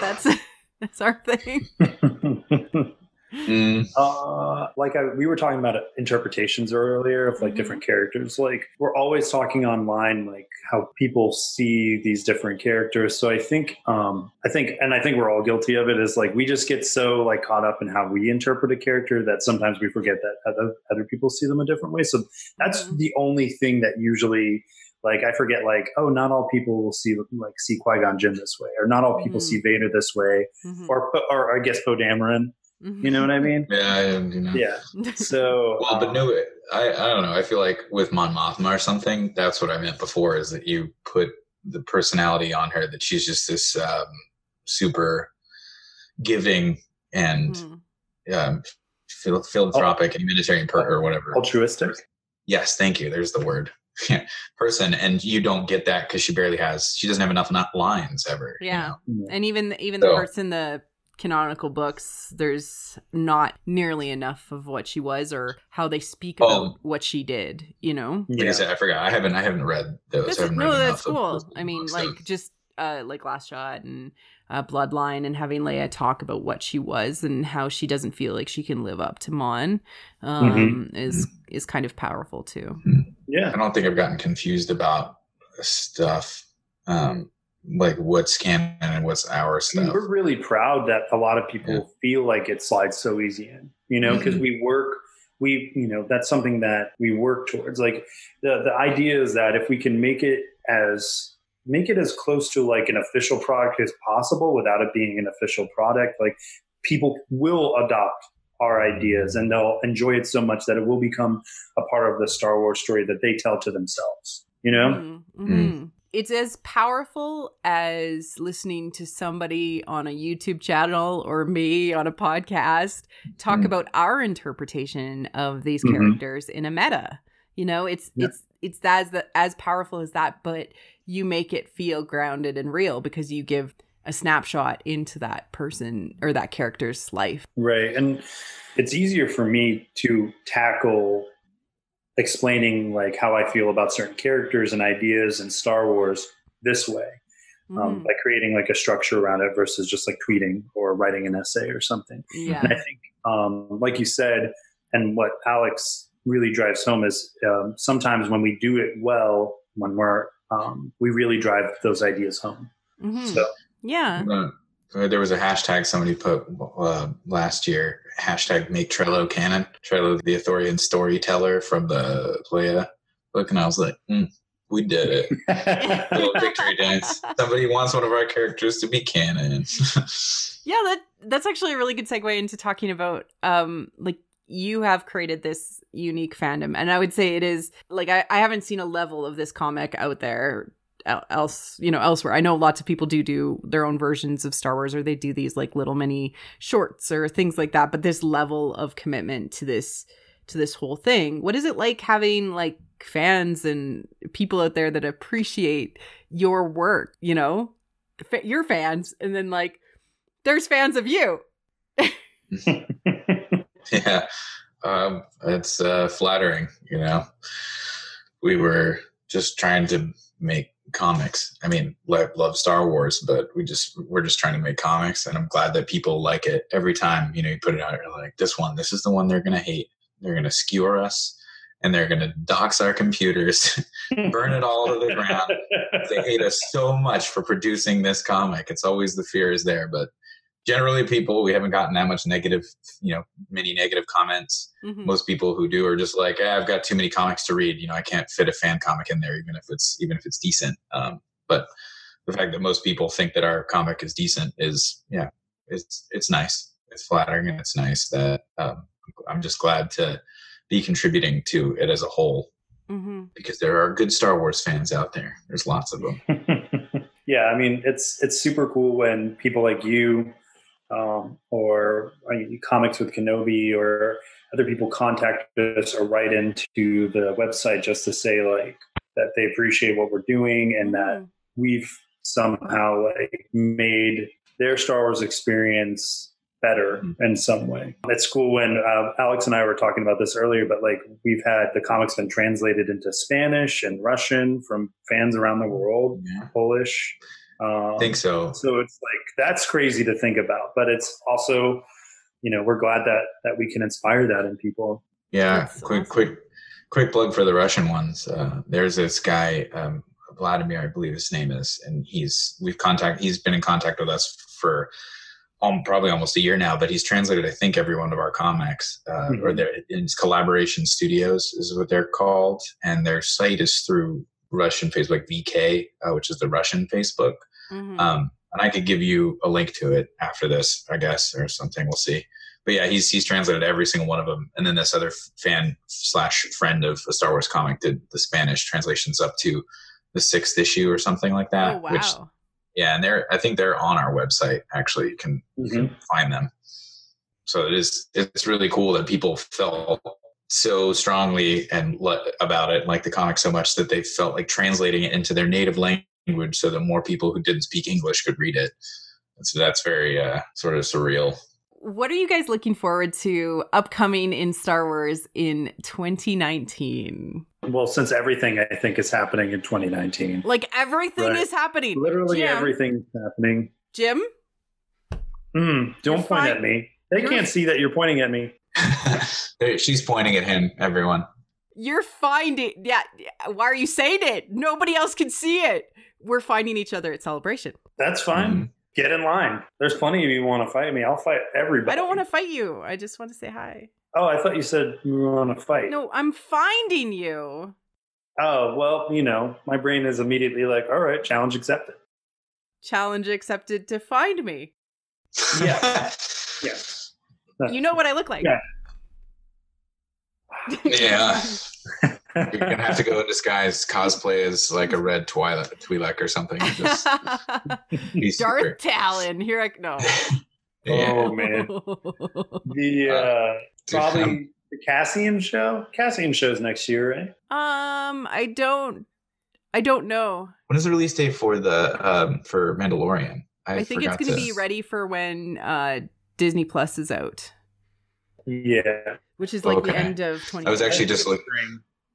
That's that's our thing Mm, Uh, like I, we were talking about interpretations earlier of like Mhm. different characters. Like we're always talking online, like how people see these different characters. So I think, um, I think, and I think we're all guilty of it. Is like we just get so like caught up in how we interpret a character that sometimes we forget that other other people see them a different way. So that's Mhm. the only thing that usually. Like I forget, like oh, not all people will see like see Qui Gon Jinn this way, or not all people Mhm. see Vader this way, Mhm. or or I guess Poe Dameron. You know what I mean? yeah, I, you know. Yeah. So, Well, but um, no, I I don't know. I feel like with Mon Mothma or something, that's what I meant before. Is that you put the personality on her that she's just this um, super giving and um, phil- philanthropic and humanitarian per- or whatever. altruistic. Yes, thank you. There's the word. Person, and you don't get that because she barely has. She doesn't have enough lines ever. you Yeah. know? And even even the So- parts in the canonical books, there's not nearly enough of what she was or how they speak Oh. about what she did. You know, Like I Yeah. said, I forgot. I haven't. I haven't read those. that's I haven't no, read that's cool. those I mean, like so- just uh, like Last Shot and uh, Bloodline, and having Leia talk about what she was and how she doesn't feel like she can live up to Mon um, is is kind of powerful too. Yeah. I don't think I've gotten confused about stuff. Um, like what's canon and what's our I mean, stuff. we're really proud that a lot of people Yeah. feel like it slides so easy in, you know, because Mhm. we work, we, you know, that's something that we work towards. Like the, the idea is that if we can make it as, make it as close to like an official product as possible without it being an official product, like people will adopt our ideas and they'll enjoy it so much that it will become a part of the Star Wars story that they tell to themselves, you know? Mhm, mhm. It's as powerful as listening to somebody on a YouTube channel or me on a podcast talk Mm. about our interpretation of these Mhm. characters in a meta. You know, it's Yeah. it's it's as the, as powerful as that, but you make it feel grounded and real because you give a snapshot into that person or that character's life. Right. And it's easier for me to tackle explaining like how I feel about certain characters and ideas in Star Wars this way um, Mhm. by creating like a structure around it versus just like tweeting or writing an essay or something. yeah. And I think, um, like you said, and what Alex really drives home is um, sometimes when we do it well, when we're um, we really drive those ideas home. Mhm. So Yeah. Uh, there was a hashtag somebody put uh, last year hashtag make Trello canon. Trello, the Ithorian storyteller from the Playa book, and I was like, mm, we did it. Little victory dance. Somebody wants one of our characters to be canon. Yeah, that that's actually a really good segue into talking about um like you have created this unique fandom and I would say it is like I, I haven't seen a level of this comic out there el- else you know elsewhere. I know lots of people do do their own versions of Star Wars or they do these like little mini shorts or things like that, but this level of commitment to this to this whole thing. What is it like having like fans and people out there that appreciate your work, you know? Your fans and then like there's fans of you. yeah, um, it's uh, flattering. You know, we were just trying to make comics. I mean, lo- love Star Wars, but we just we're just trying to make comics, and I'm glad that people like it every time. You know, you put it out, you're like, this one, this is the one they're gonna hate. They're gonna skewer us, and they're gonna dox our computers, burn it all to the ground. they hate us so much for producing this comic. It's always the fear is there, but generally people we haven't gotten that much negative, you know, many negative comments. Mhm. Most people who do are just like, eh, I've got too many comics to read. You know, I can't fit a fan comic in there, even if it's even if it's decent. Um, but the fact that most people think that our comic is decent is, yeah, it's it's nice. It's flattering and it's nice that um, I'm just glad to be contributing to it as a whole Mhm. because there are good Star Wars fans out there. There's lots of them. yeah, I mean, it's it's super cool when people like you, um, or I mean, comics with Kenobi, or other people contact us or write into the website just to say like that they appreciate what we're doing and that Mhm. we've somehow like made their Star Wars experience better Mhm. in some way. It's cool when uh, Alex and I were talking about this earlier, but like we've had the comics been translated into Spanish and Russian from fans around the world, Yeah. Polish. Um, I think so. so it's like that's crazy to think about, but it's also, you know, we're glad that that we can inspire that in people. Yeah, That's quick, awesome. quick, quick plug for the Russian ones. Uh, there's this guy, um, Vladimir, I believe his name is, and he's we've contact. He's been in contact with us for um, probably almost a year now. But he's translated, I think, every one of our comics, uh, Mhm. or their in collaboration studios is what they're called, and their site is through Russian Facebook VK, uh, which is the Russian Facebook. Mhm. Um, and I could give you a link to it after this, I guess, or something. We'll see. But yeah, he's he's translated every single one of them, and then this other fan slash friend of a Star Wars comic did the Spanish translations up to the sixth issue or something like that. oh wow. Which yeah, and they're I think they're on our website. Actually, you can you can find them. So it is it's really cool that people felt so strongly and le- about it, like the comic so much that they felt like translating it into their native language, so that more people who didn't speak English could read it. And so that's very uh, sort of surreal. what are you guys looking forward to upcoming in Star Wars in 2019? Well, since everything I think is happening in 2019, Like everything Right. is happening. literally Jim, everything's happening. Jim, Mm, don't You're point fine. at me. They You're- can't see that you're pointing at me. She's pointing at him. Everyone. You're finding. Yeah. yeah, Why are you saying it? Nobody else can see it. We're finding each other at Celebration. That's fine. Mhm. Get in line. There's plenty of you want to fight me. I'll fight everybody. I don't want to fight you. I just want to say hi. Oh, I thought you said you want to fight. No, I'm finding you. Oh, well, you know, my brain is immediately like, all right, challenge accepted. Challenge accepted to find me. Yeah. Yeah. You know what I look like. Yeah. Yeah. You're gonna have to go in disguise, cosplay as like a red Twi'lek, Twi'lek or something. and Just be super- Darth Talon. Here I no. Yeah. Oh man, the uh, probably the Cassian show. Cassian show's next year, right? Um, I don't. I don't know. When is the release date for the um for Mandalorian? I, think it's forgot going to be ready for when uh Disney Plus is out, Yeah. which is like the end of twenty. I was actually just look.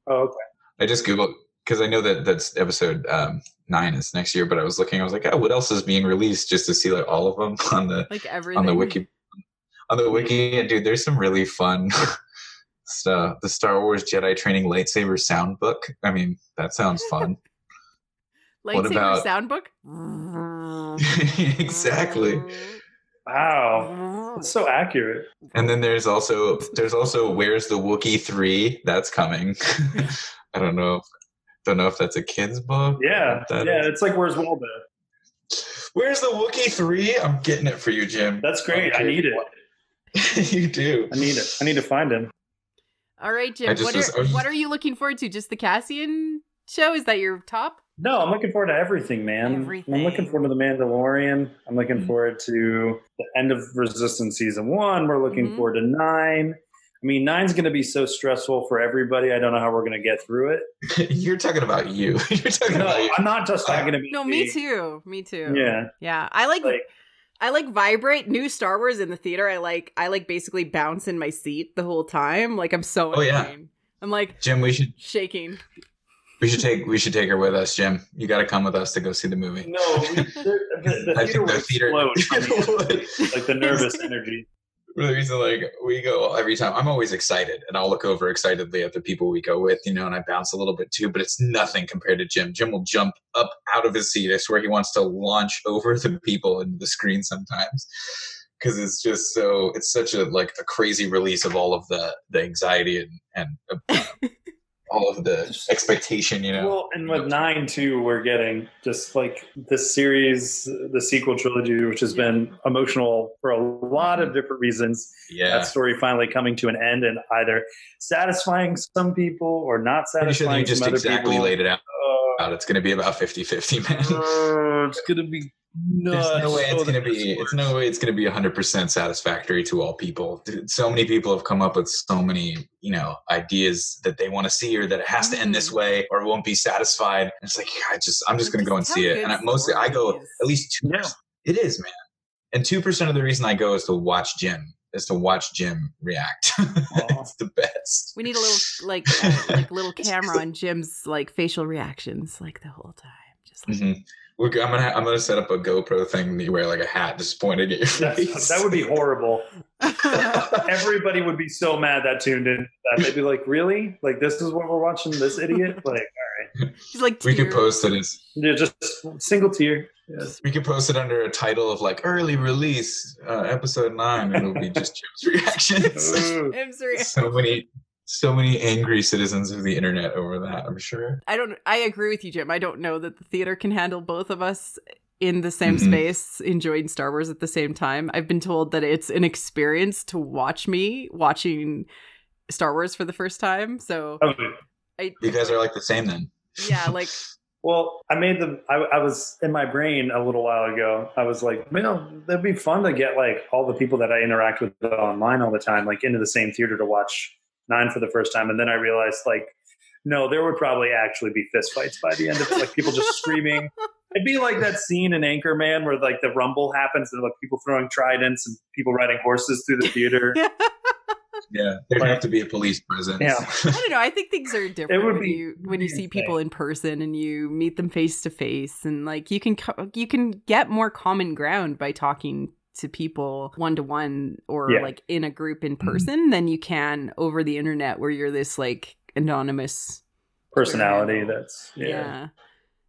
Oh, okay. I just googled because I know that that's episode um, nine is next year, but I was looking. I was like, oh, what else is being released? Just to see like all of them on the like everything on the wiki on the wiki. And dude, there's some really fun stuff. The Star Wars Jedi Training lightsaber sound book. I mean, that sounds fun. what Lightsaber about- soundbook. exactly. Wow. That's so accurate. And then there's also there's also Where's the Wookiee three? That's coming. I don't know. Don't know if that's a kid's book. Yeah. Yeah. is- It's like where's Waldo? Where's the Wookiee three? I'm getting it for you, Jim. That's great. I need it. you do. I need it. I need to find him. All right, Jim. What was- are, what are you looking forward to? Just the Cassian show? Is that your top? No, I'm looking forward to everything, man. I'm looking forward to the Mandalorian. I'm looking Mhm. forward to the end of Resistance season one. We're looking Mhm. forward to nine. I mean, nine's going to be so stressful for everybody. I don't know how we're going to get through it. You're talking about you. You're talking No, about you. I'm not just talking about you. No, me too. Me too. Yeah, Yeah, I like, Like- I like vibrate new Star Wars in the theater. I like I like basically bounce in my seat the whole time. Like I'm so Oh, yeah. I'm like Jim, we should shaking. We should take we should take her with us, Jim. You got to come with us to go see the movie. no, we, the, the, the I think the would theater explode the- like the nervous energy. the reason like we go every time i'm always excited and i'll look over excitedly at the people we go with you know and i bounce a little bit too but it's nothing compared to jim jim will jump up out of his seat i swear he wants to launch over the people into the screen sometimes because it's just so it's such a like a crazy release of all of the the anxiety and and uh, all of the expectation you know Well, and with nine too, we're getting just like this series, the sequel trilogy, which has been emotional for a lot of different reasons. yeah That story finally coming to an end and either satisfying some people or not pretty sure satisfying you just exactly people. laid it out Uh, it's going to be about 50-50 man uh, it's gonna be nuts. There's no way it's gonna be. best It's no way it's gonna be 100 percent satisfactory to all people. Dude, so many people have come up with so many, you know, ideas that they want to see, or that it has to end this Mhm. way, or it won't be satisfied. And it's like, I just, I'm just gonna go and see it. And I, mostly, I go at least two. Yeah. It is, man. And two percent of the reason I go is to watch Jim. Is to watch Jim react. it's the best. We need a little like uh, like little camera on Jim's like facial reactions like the whole time. Just like Mhm. We're, I'm gonna, I'm gonna set up a GoPro thing. And you wear like a hat, just pointed at your face. That's, that would be horrible. Everybody would be so mad that tuned in. That they'd be like, "Really? Like this is what we're watching? This idiot? Like, all right." She's like we could post it as yeah, just single tear." Yes. We could post it under a title of like early release, uh, episode nine, and it'll be just Jim's reactions. Ooh. Jim's re- so many, so many angry citizens of the internet over that. I'm sure. I don't. I agree with you, Jim. I don't know that the theater can handle both of us in the same Mhm. space enjoying Star Wars at the same time. I've been told that it's an experience to watch me watching Star Wars for the first time. So Okay. I, You guys are like the same then. yeah, like Well, I made the. I, I was in my brain a little while ago. I was like, man, that'd be fun to get like all the people that I interact with online all the time, like into the same theater to watch Nine for the first time. And then I realized, like, no, there would probably actually be fistfights by the end of it, like people just screaming. It'd be like that scene in Anchorman where like the rumble happens and like people throwing tridents and people riding horses through the theater. Yeah, there'd have to be a police presence. Yeah. I don't know. I think things are different would when be you when you see people in person and you meet them face to face, and like you can co- you can get more common ground by talking to people one to one or Yeah. like in a group in Mhm. person than you can over the internet where you're this like anonymous Personality that's yeah. yeah.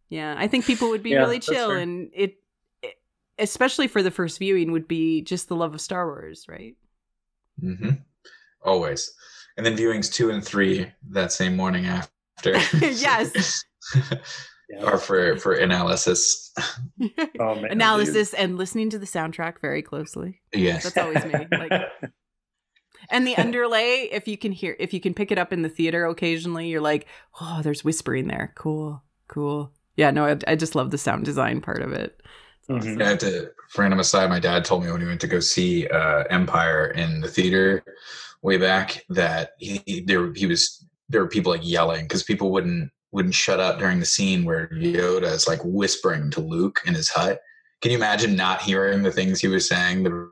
yeah. I think people would be Yeah, really chill and it, it especially for the first viewing would be just the love of Star Wars, right? mm-hmm. Always. And then viewings two and three that same morning after. Yes. Yeah. Or for for analysis. Oh, man, Analysis and listening to the soundtrack very closely. Yes. That's always me. Like and the underlay, if you can hear, if you can pick it up in the theater occasionally, you're like, oh, there's whispering there. Cool, cool. Yeah, no, I, I just love the sound design part of it. Mhm. I have to, random aside, my dad told me when he went to go see uh, Empire in the theater way back that he, he there he was there were people like yelling because people wouldn't wouldn't shut up during the scene where Yoda is like whispering to Luke in his hut. Can you imagine not hearing the things he was saying the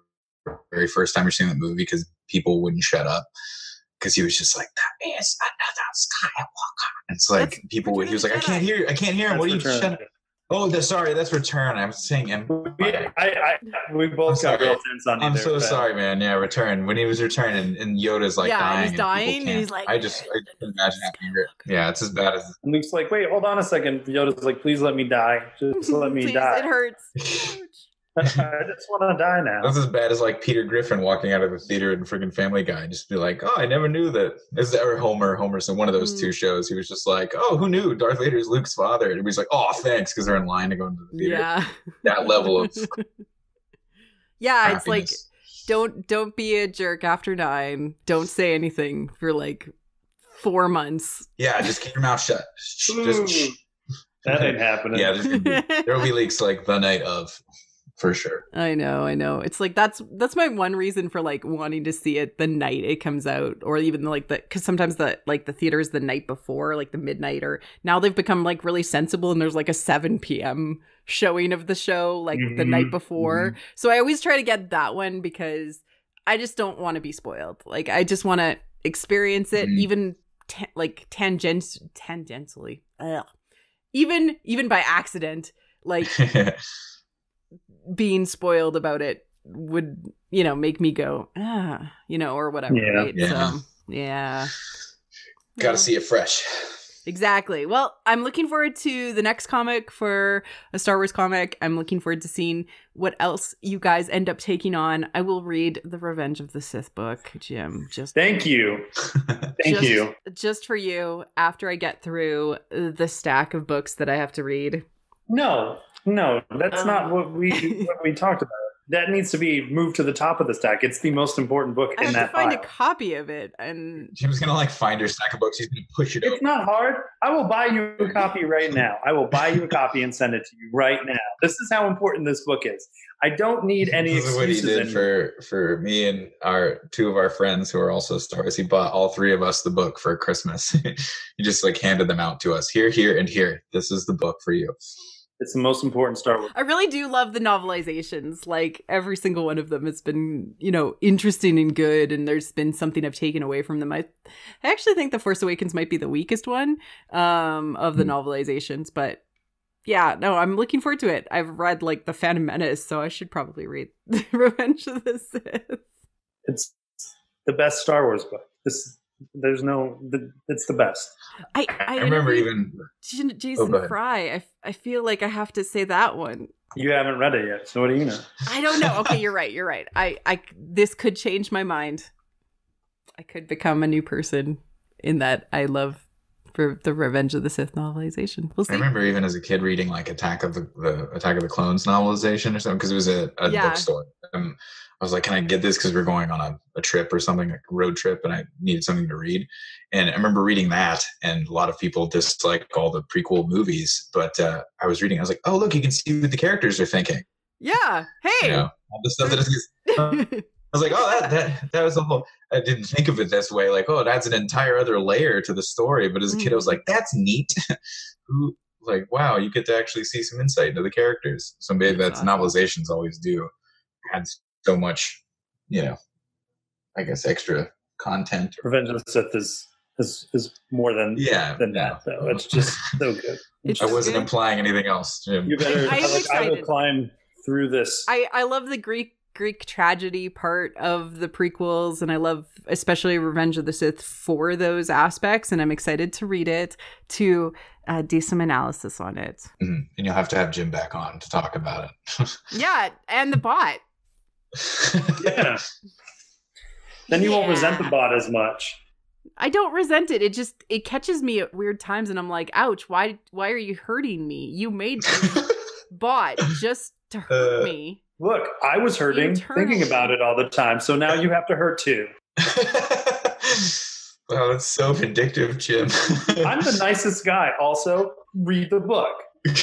very first time you're seeing the movie because people wouldn't shut up because he was just like that is another Skywalker. And it's like That's people would. He was like, I can't hear. I can't hear him. What are you? Shut Return. Oh, the, sorry, that's Return. I'm saying We, Empire. I, I, we both I'm got real sorry. tense on you I'm there, so but- sorry, man. Yeah, Return. When he was returning and Yoda's like Yeah, dying. he's dying, and can't- he's like, I just I can imagine having it. Yeah, it's as bad as. And Luke's like, wait, hold on a second. Yoda's like, please let me die. Just let me Please, die. It hurts. I just want to die now. That's as bad as like Peter Griffin walking out of the theater in friggin' Family Guy, and just be like, "Oh, I never knew that." Is that or Homer? Homer's in one of those Mm. two shows. He was just like, "Oh, who knew Darth Vader is Luke's father?" And he's like, "Oh, thanks," because they're in line to go into the theater. Yeah. That level of yeah, it's like don't don't be a jerk after nine. Don't say anything for like four months. yeah, just keep your mouth shut. Shh, Just. That ain't happening. Yeah, there's gonna be- there will be leaks like the night of, for sure. I know, I know. It's like that's that's my one reason for like wanting to see it the night it comes out, or even like the because sometimes the like the theaters the night before, like the midnight, or now they've become like really sensible, and there's like a seven p.m. showing of the show like the Mhm, night before. So I always try to get that one because I just don't want to be spoiled. Like I just want to experience it, Mhm. even ta- like tangent tangentially, Ugh. even even by accident. Like being spoiled about it would you know make me go ah you know or whatever Yeah. right Yeah. so yeah Got Yeah. to see it fresh. exactly well i'm looking forward to the next comic for a star wars comic i'm looking forward to seeing what else you guys end up taking on i will read the revenge of the sith book jim just Thank you. Thank just, you. just for you after i get through the stack of books that i have to read No, no, that's Um. not what we what we talked about. That needs to be moved to the top of the stack. It's the most important book i in have to that find file. a copy of it and Jim's gonna like find her stack of books. He's gonna push it over. It's not hard. I will buy you a copy right now. I will buy you a copy and send it to you right now. This is how important this book is. I don't need any this is what he did anymore. for for me and our two of our friends who are also stars. He bought all three of us the book for Christmas. he just like handed them out to us. Here, here, and here. This is the book for you. It's the most important Star Wars. I really do love the novelizations. Like every single one of them has been, you know, interesting and good. And there's been something I've taken away from them. I, I actually think The Force Awakens might be the weakest one um, of the Hmm. novelizations. But yeah, no, I'm looking forward to it. I've read like The Phantom Menace, so I should probably read Revenge of the Sith. It's the best Star Wars book. This there's no the, it's the best. I, I remember even J- oh, Jason go ahead. Fry. I, I feel like I have to say that one. You haven't read it yet, so what do you know? I don't know. Okay, you're right. You're right. I, I, this could change my mind. I could become a new person in that I love for the Revenge of the Sith novelization. We'll I remember even as a kid reading like Attack of the, the Attack of the Clones novelization or something because it was a, a Yeah. bookstore. Um, I was like, "Can I get this?" Because we are going on a, a trip or something, like a road trip, and I needed something to read. And I remember reading that, and a lot of people dislike all the prequel movies. But uh, I was reading, I was like, "Oh, look, you can see what the characters are thinking." Yeah. You Hey. know, all the stuff that is. I was like, "Oh, that that that was a whole." I didn't think of it this way. Like, oh, it adds an entire other layer to the story. But as a kid, I was Mhm. like, "That's neat." Who like, wow, you get to actually see some insight into the characters. So maybe That's that's, awesome. novelizations always do. Add so much, you know, I guess extra content. Revenge of the Sith is is is more than Yeah, than yeah. that though. It's just so good. It's I wasn't good. implying anything else. Jim. You better. I I, like, I will climb through this. I, I love the Greek Greek tragedy part of the prequels, and I love especially Revenge of the Sith for those aspects. And I'm excited to read it to uh, do some analysis on it. Mhm. And you'll have to have Jim back on to talk about it. Yeah, and the bot. yeah. Then you won't resent the bot as much. I don't resent it. It just it catches me at weird times, and I'm like, "Ouch! Why why are you hurting me? You made me bought just to hurt Uh, me." Look, I was hurting Internally. thinking about it all the time, so now you have to hurt too. wow, that's so vindictive, Jim. I'm the nicest guy. Also, read the book.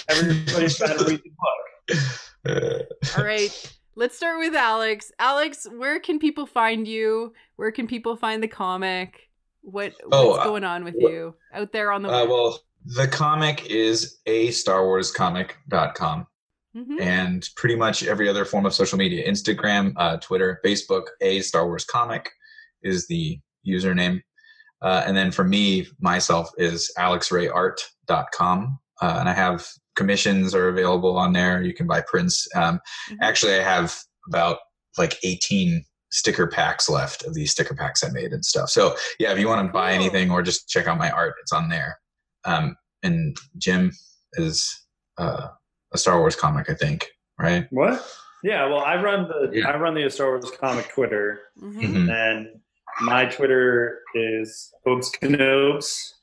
Everybody's got to read the book. All right. Let's start with Alex. Alex, where can people find you? Where can people find the comic? What Oh, what's uh, going on with wh- you out there on the Uh, web? well, the comic is a Star Mhm. and pretty much every other form of social media Instagram, uh, Twitter, Facebook, a Star Wars comic is the username. Uh, and then for me, myself, is alexrayart.com. Uh, and I have commissions are available on there. You can buy prints. Um, Mhm. Actually, I have about like 18 sticker packs left of these sticker packs I made and stuff. So yeah, if you want to buy anything or just check out my art, it's on there. Um, and Jim is uh, a Star Wars comic, I think, right? What? Yeah, well, I run the Yeah. I run the Star Wars comic Twitter, Mhm. Mhm. and my Twitter is Obes Canobes.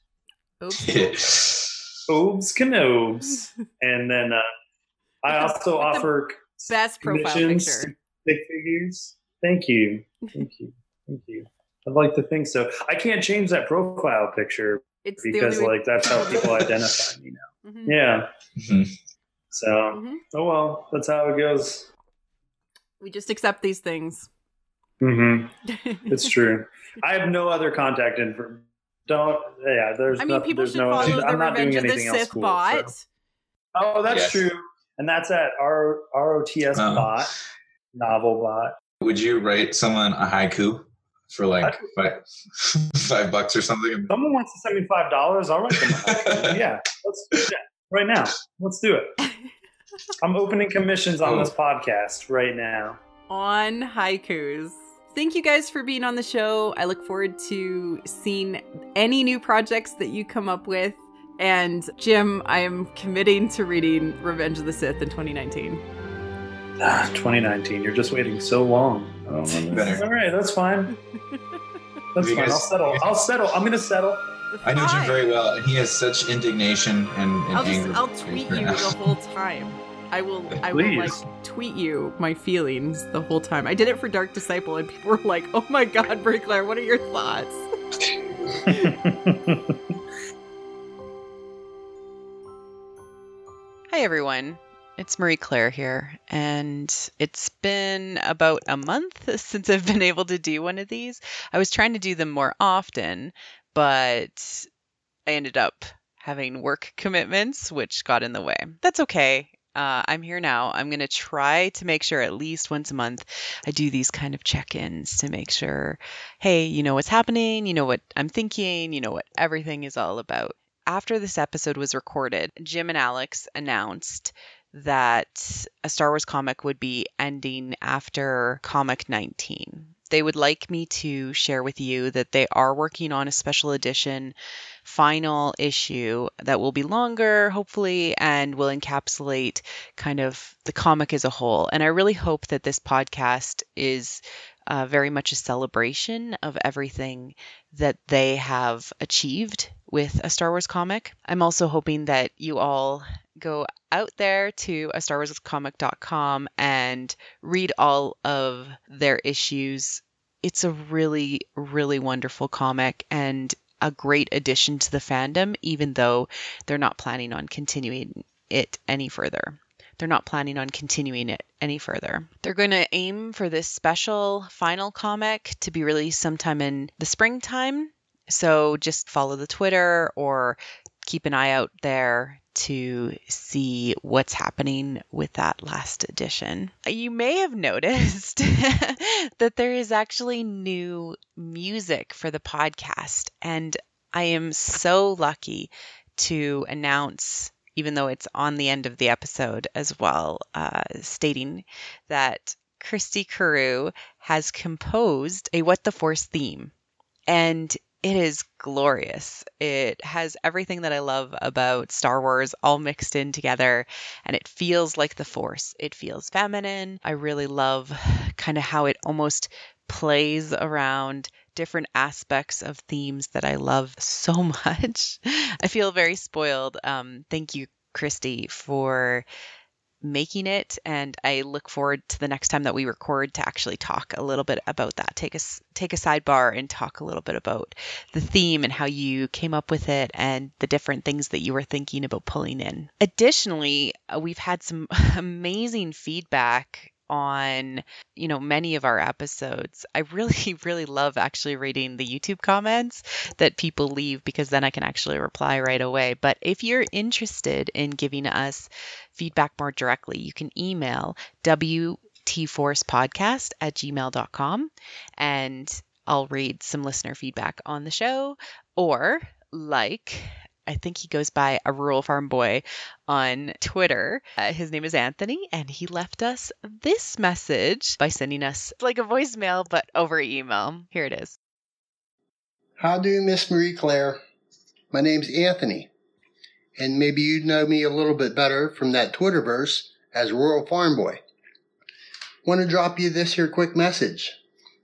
Oops. Obes Canobes. And then uh, I also the offer Best profile picture. to stick figures. Thank you. Thank you. Thank you. I'd like to think so. I can't change that profile picture It's because like that's how people identify me now. Mhm. Yeah. Mhm. So Mhm. oh well, that's how it goes. We just accept these things. Mm-hmm. It's true. I have no other contact info. Don't yeah. There's I mean, no, people should no. follow the I'm not doing Revenge of the Sith cool. bot. so. Oh, that's Yes. true. And that's at R ROTS Oh. bot, novel bot. Would you write someone a haiku for like five, five bucks or something? Someone wants to send me five dollars. I'll write them. yeah, let's do that right now. Let's do it. I'm opening commissions on Oh. this podcast right now. on haikus. Thank you guys for being on the show. I look forward to seeing any new projects that you come up with. And Jim, I am committing to reading Revenge of the Sith in 2019. Ah, 2019. You're just waiting so long. I don't know. Better. All right, that's fine. That's fine. guys- I'll settle. I'll settle. I'm gonna settle. I know Jim very well, and he has such indignation and, and I'll just anger. I'll tweet you the whole time. I will I will like tweet you my feelings the whole time. I did it for Dark Disciple and people were like, "Oh my god, Brie Claire, what are your thoughts?" Hi, everyone. It's Marie Claire here, and it's been about a month since I've been able to do one of these. I was trying to do them more often, but I ended up having work commitments, which got in the way. That's okay. Uh, I'm here now. I'm going to try to make sure at least once a month I do these kind of check ins to make sure, hey, you know what's happening, you know what I'm thinking, you know what everything is all about. After this episode was recorded, Jim and Alex announced that a Star Wars comic would be ending after Comic 19. They would like me to share with you that they are working on a special edition final issue that will be longer, hopefully, and will encapsulate kind of the comic as a whole. And I really hope that this podcast is uh, very much a celebration of everything that they have achieved with a Star Wars comic. I'm also hoping that you all go out there to uh, a Star Wars comic.com and read all of their issues. It's a really, really wonderful comic and a great addition to the fandom, even though they're not planning on continuing it any further. They're not planning on continuing it any further. They're going to aim for this special final comic to be released sometime in the springtime. So just follow the Twitter or keep an eye out there to see what's happening with that last edition. You may have noticed that there is actually new music for the podcast, and I am so lucky to announce, even though it's on the end of the episode as well, uh, stating that Christy Carew has composed a What the Force theme. And it is glorious. It has everything that I love about Star Wars all mixed in together, and it feels like the Force. It feels feminine. I really love kind of how it almost plays around different aspects of themes that I love so much. I feel very spoiled. Um, thank you, Christy, for making it and I look forward to the next time that we record to actually talk a little bit about that. Take us take a sidebar and talk a little bit about the theme and how you came up with it and the different things that you were thinking about pulling in. Additionally, uh, we've had some amazing feedback on you know many of our episodes. I really really love actually reading the youtube comments that people leave because then i can actually reply right away. But if you're interested in giving us feedback more directly you can email wtforcepodcast at gmail.com and i'll read some listener feedback on the show or like I think he goes by a rural farm boy on Twitter. Uh, his name is Anthony, and he left us this message by sending us like a voicemail, but over email. Here it is. How do, you Miss Marie Claire? My name's Anthony, and maybe you'd know me a little bit better from that Twitterverse as Rural Farm Boy. Want to drop you this here quick message,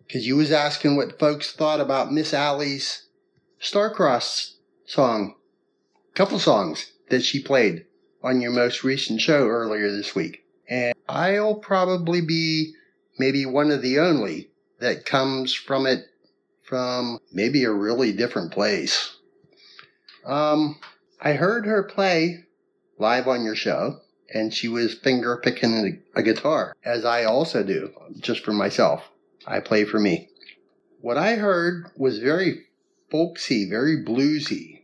because you was asking what folks thought about Miss Allie's Starcross song couple songs that she played on your most recent show earlier this week. And I'll probably be maybe one of the only that comes from it from maybe a really different place. Um, I heard her play live on your show, and she was finger picking a, a guitar, as I also do, just for myself. I play for me. What I heard was very folksy, very bluesy,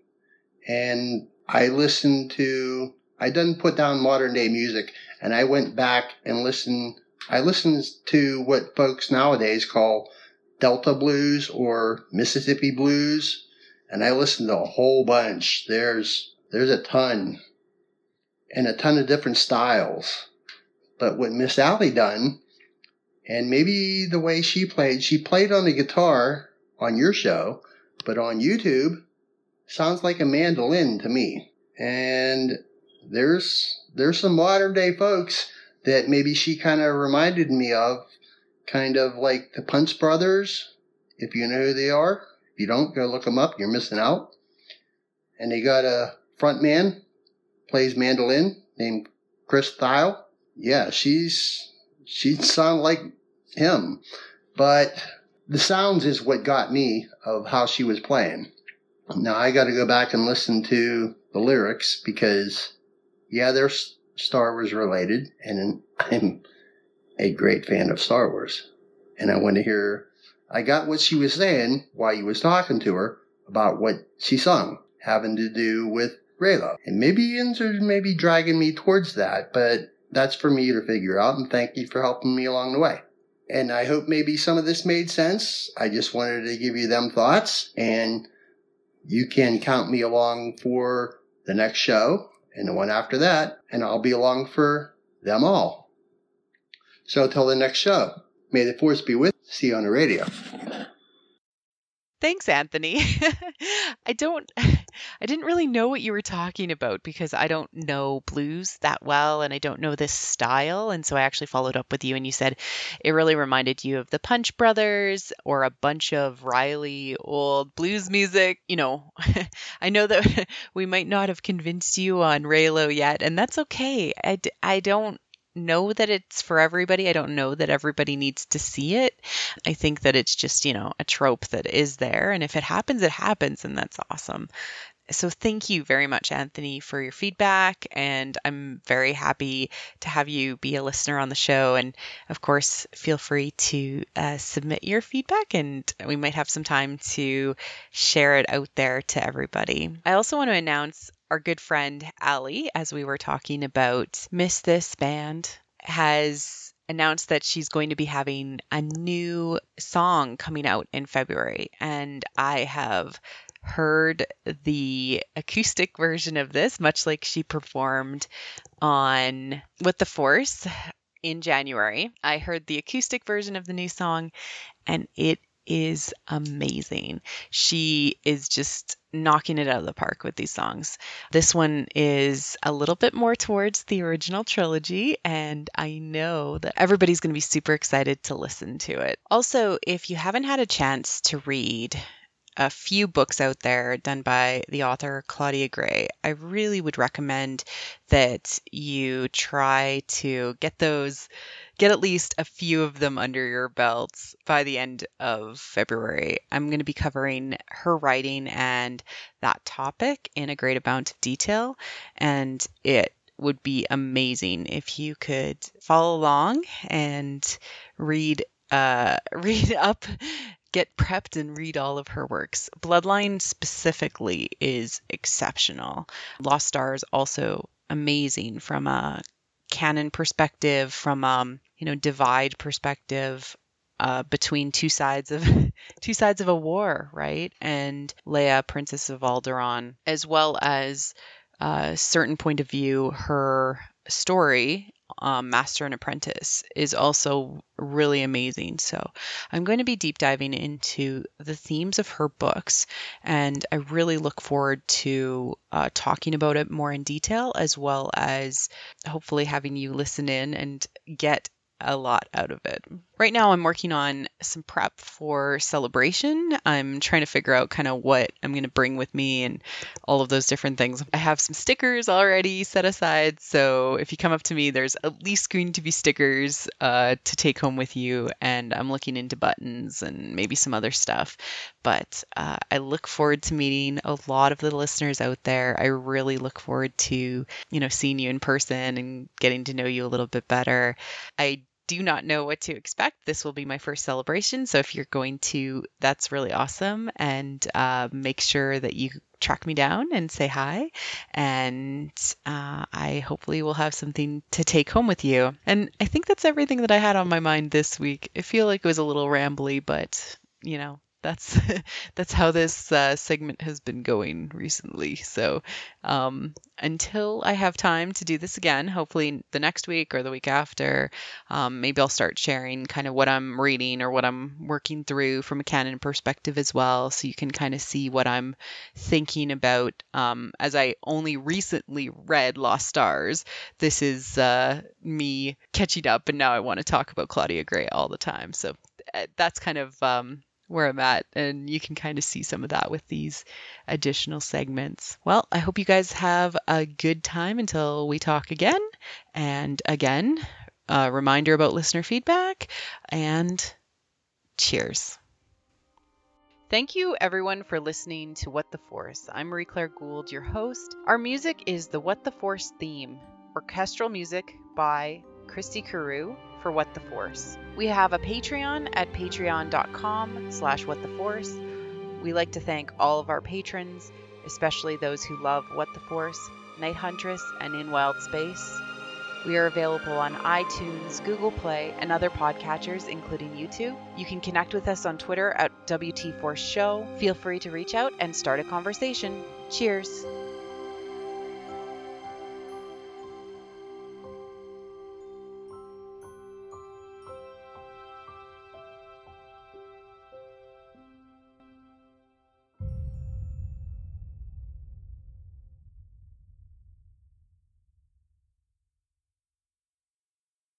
and I listened to I didn't put down modern day music and I went back and listened I listened to what folks nowadays call Delta blues or Mississippi blues and I listened to a whole bunch. There's there's a ton and a ton of different styles. But what Miss Allie done and maybe the way she played, she played on the guitar on your show, but on YouTube sounds like a mandolin to me. And there's there's some modern day folks that maybe she kind of reminded me of, kind of like the Punch Brothers. If you know who they are, if you don't, go look them up. You're missing out. And they got a front man plays mandolin named Chris Thile. Yeah, she's she sound like him, but the sounds is what got me of how she was playing. Now I got to go back and listen to the lyrics because, yeah, they're Star Wars related, and I'm a great fan of Star Wars. And I want to hear, I got what she was saying while you was talking to her about what she sung, having to do with Reylo. And maybe ends are maybe dragging me towards that, but that's for me to figure out. And thank you for helping me along the way. And I hope maybe some of this made sense. I just wanted to give you them thoughts and you can count me along for the next show and the one after that, and I'll be along for them all. So till the next show, may the force be with. you. See you on the radio. Thanks, Anthony. I don't I didn't really know what you were talking about because I don't know blues that well and I don't know this style and so I actually followed up with you and you said it really reminded you of the Punch Brothers or a bunch of Riley old blues music, you know. I know that we might not have convinced you on Reylo yet and that's okay. I, I don't know that it's for everybody. I don't know that everybody needs to see it. I think that it's just, you know, a trope that is there. And if it happens, it happens. And that's awesome. So thank you very much, Anthony, for your feedback. And I'm very happy to have you be a listener on the show. And of course, feel free to uh, submit your feedback, and we might have some time to share it out there to everybody. I also want to announce our good friend Allie, as we were talking about Miss This Band, has announced that she's going to be having a new song coming out in February. And I have heard the acoustic version of this, much like she performed on What the Force in January. I heard the acoustic version of the new song, and it is amazing. She is just knocking it out of the park with these songs. This one is a little bit more towards the original trilogy, and I know that everybody's going to be super excited to listen to it. Also, if you haven't had a chance to read a few books out there done by the author Claudia Gray. I really would recommend that you try to get those get at least a few of them under your belts by the end of February. I'm going to be covering her writing and that topic in a great amount of detail, and it would be amazing if you could follow along and read uh, read up get prepped and read all of her works. Bloodline specifically is exceptional. Lost Stars also amazing from a canon perspective, from um, you know, divide perspective uh, between two sides of two sides of a war, right? And Leia, Princess of Alderaan, as well as a uh, certain point of view, her story um, Master and Apprentice is also really amazing. So I'm going to be deep diving into the themes of her books, and I really look forward to uh, talking about it more in detail, as well as hopefully having you listen in and get a lot out of it. Right now, I'm working on some prep for celebration. I'm trying to figure out kind of what I'm going to bring with me and all of those different things. I have some stickers already set aside. So if you come up to me, there's at least going to be stickers uh, to take home with you. And I'm looking into buttons and maybe some other stuff. But uh, I look forward to meeting a lot of the listeners out there. I really look forward to, you know, seeing you in person and getting to know you a little bit better. I do not know what to expect. This will be my first celebration. So if you're going to, that's really awesome. And uh, make sure that you track me down and say hi. And uh, I hopefully will have something to take home with you. And I think that's everything that I had on my mind this week. I feel like it was a little rambly, but you know, that's that's how this uh, segment has been going recently. So um, until I have time to do this again, hopefully the next week or the week after, um, maybe I'll start sharing kind of what I'm reading or what I'm working through from a canon perspective as well, so you can kind of see what I'm thinking about. Um, as I only recently read Lost Stars, this is uh, me catching up, and now I want to talk about Claudia Gray all the time. So uh, that's kind of um, where I'm at, and you can kind of see some of that with these additional segments. Well, I hope you guys have a good time until we talk again. And again, a reminder about listener feedback and cheers. Thank you, everyone, for listening to What the Force. I'm Marie Claire Gould, your host. Our music is the What the Force theme, orchestral music by Christy Carew for What the Force. We have a Patreon at patreon.com slash whattheforce. We like to thank all of our patrons, especially those who love What the Force, Night Huntress, and In Wild Space. We are available on iTunes, Google Play, and other podcatchers, including YouTube. You can connect with us on Twitter at WT Force Show. Feel free to reach out and start a conversation. Cheers!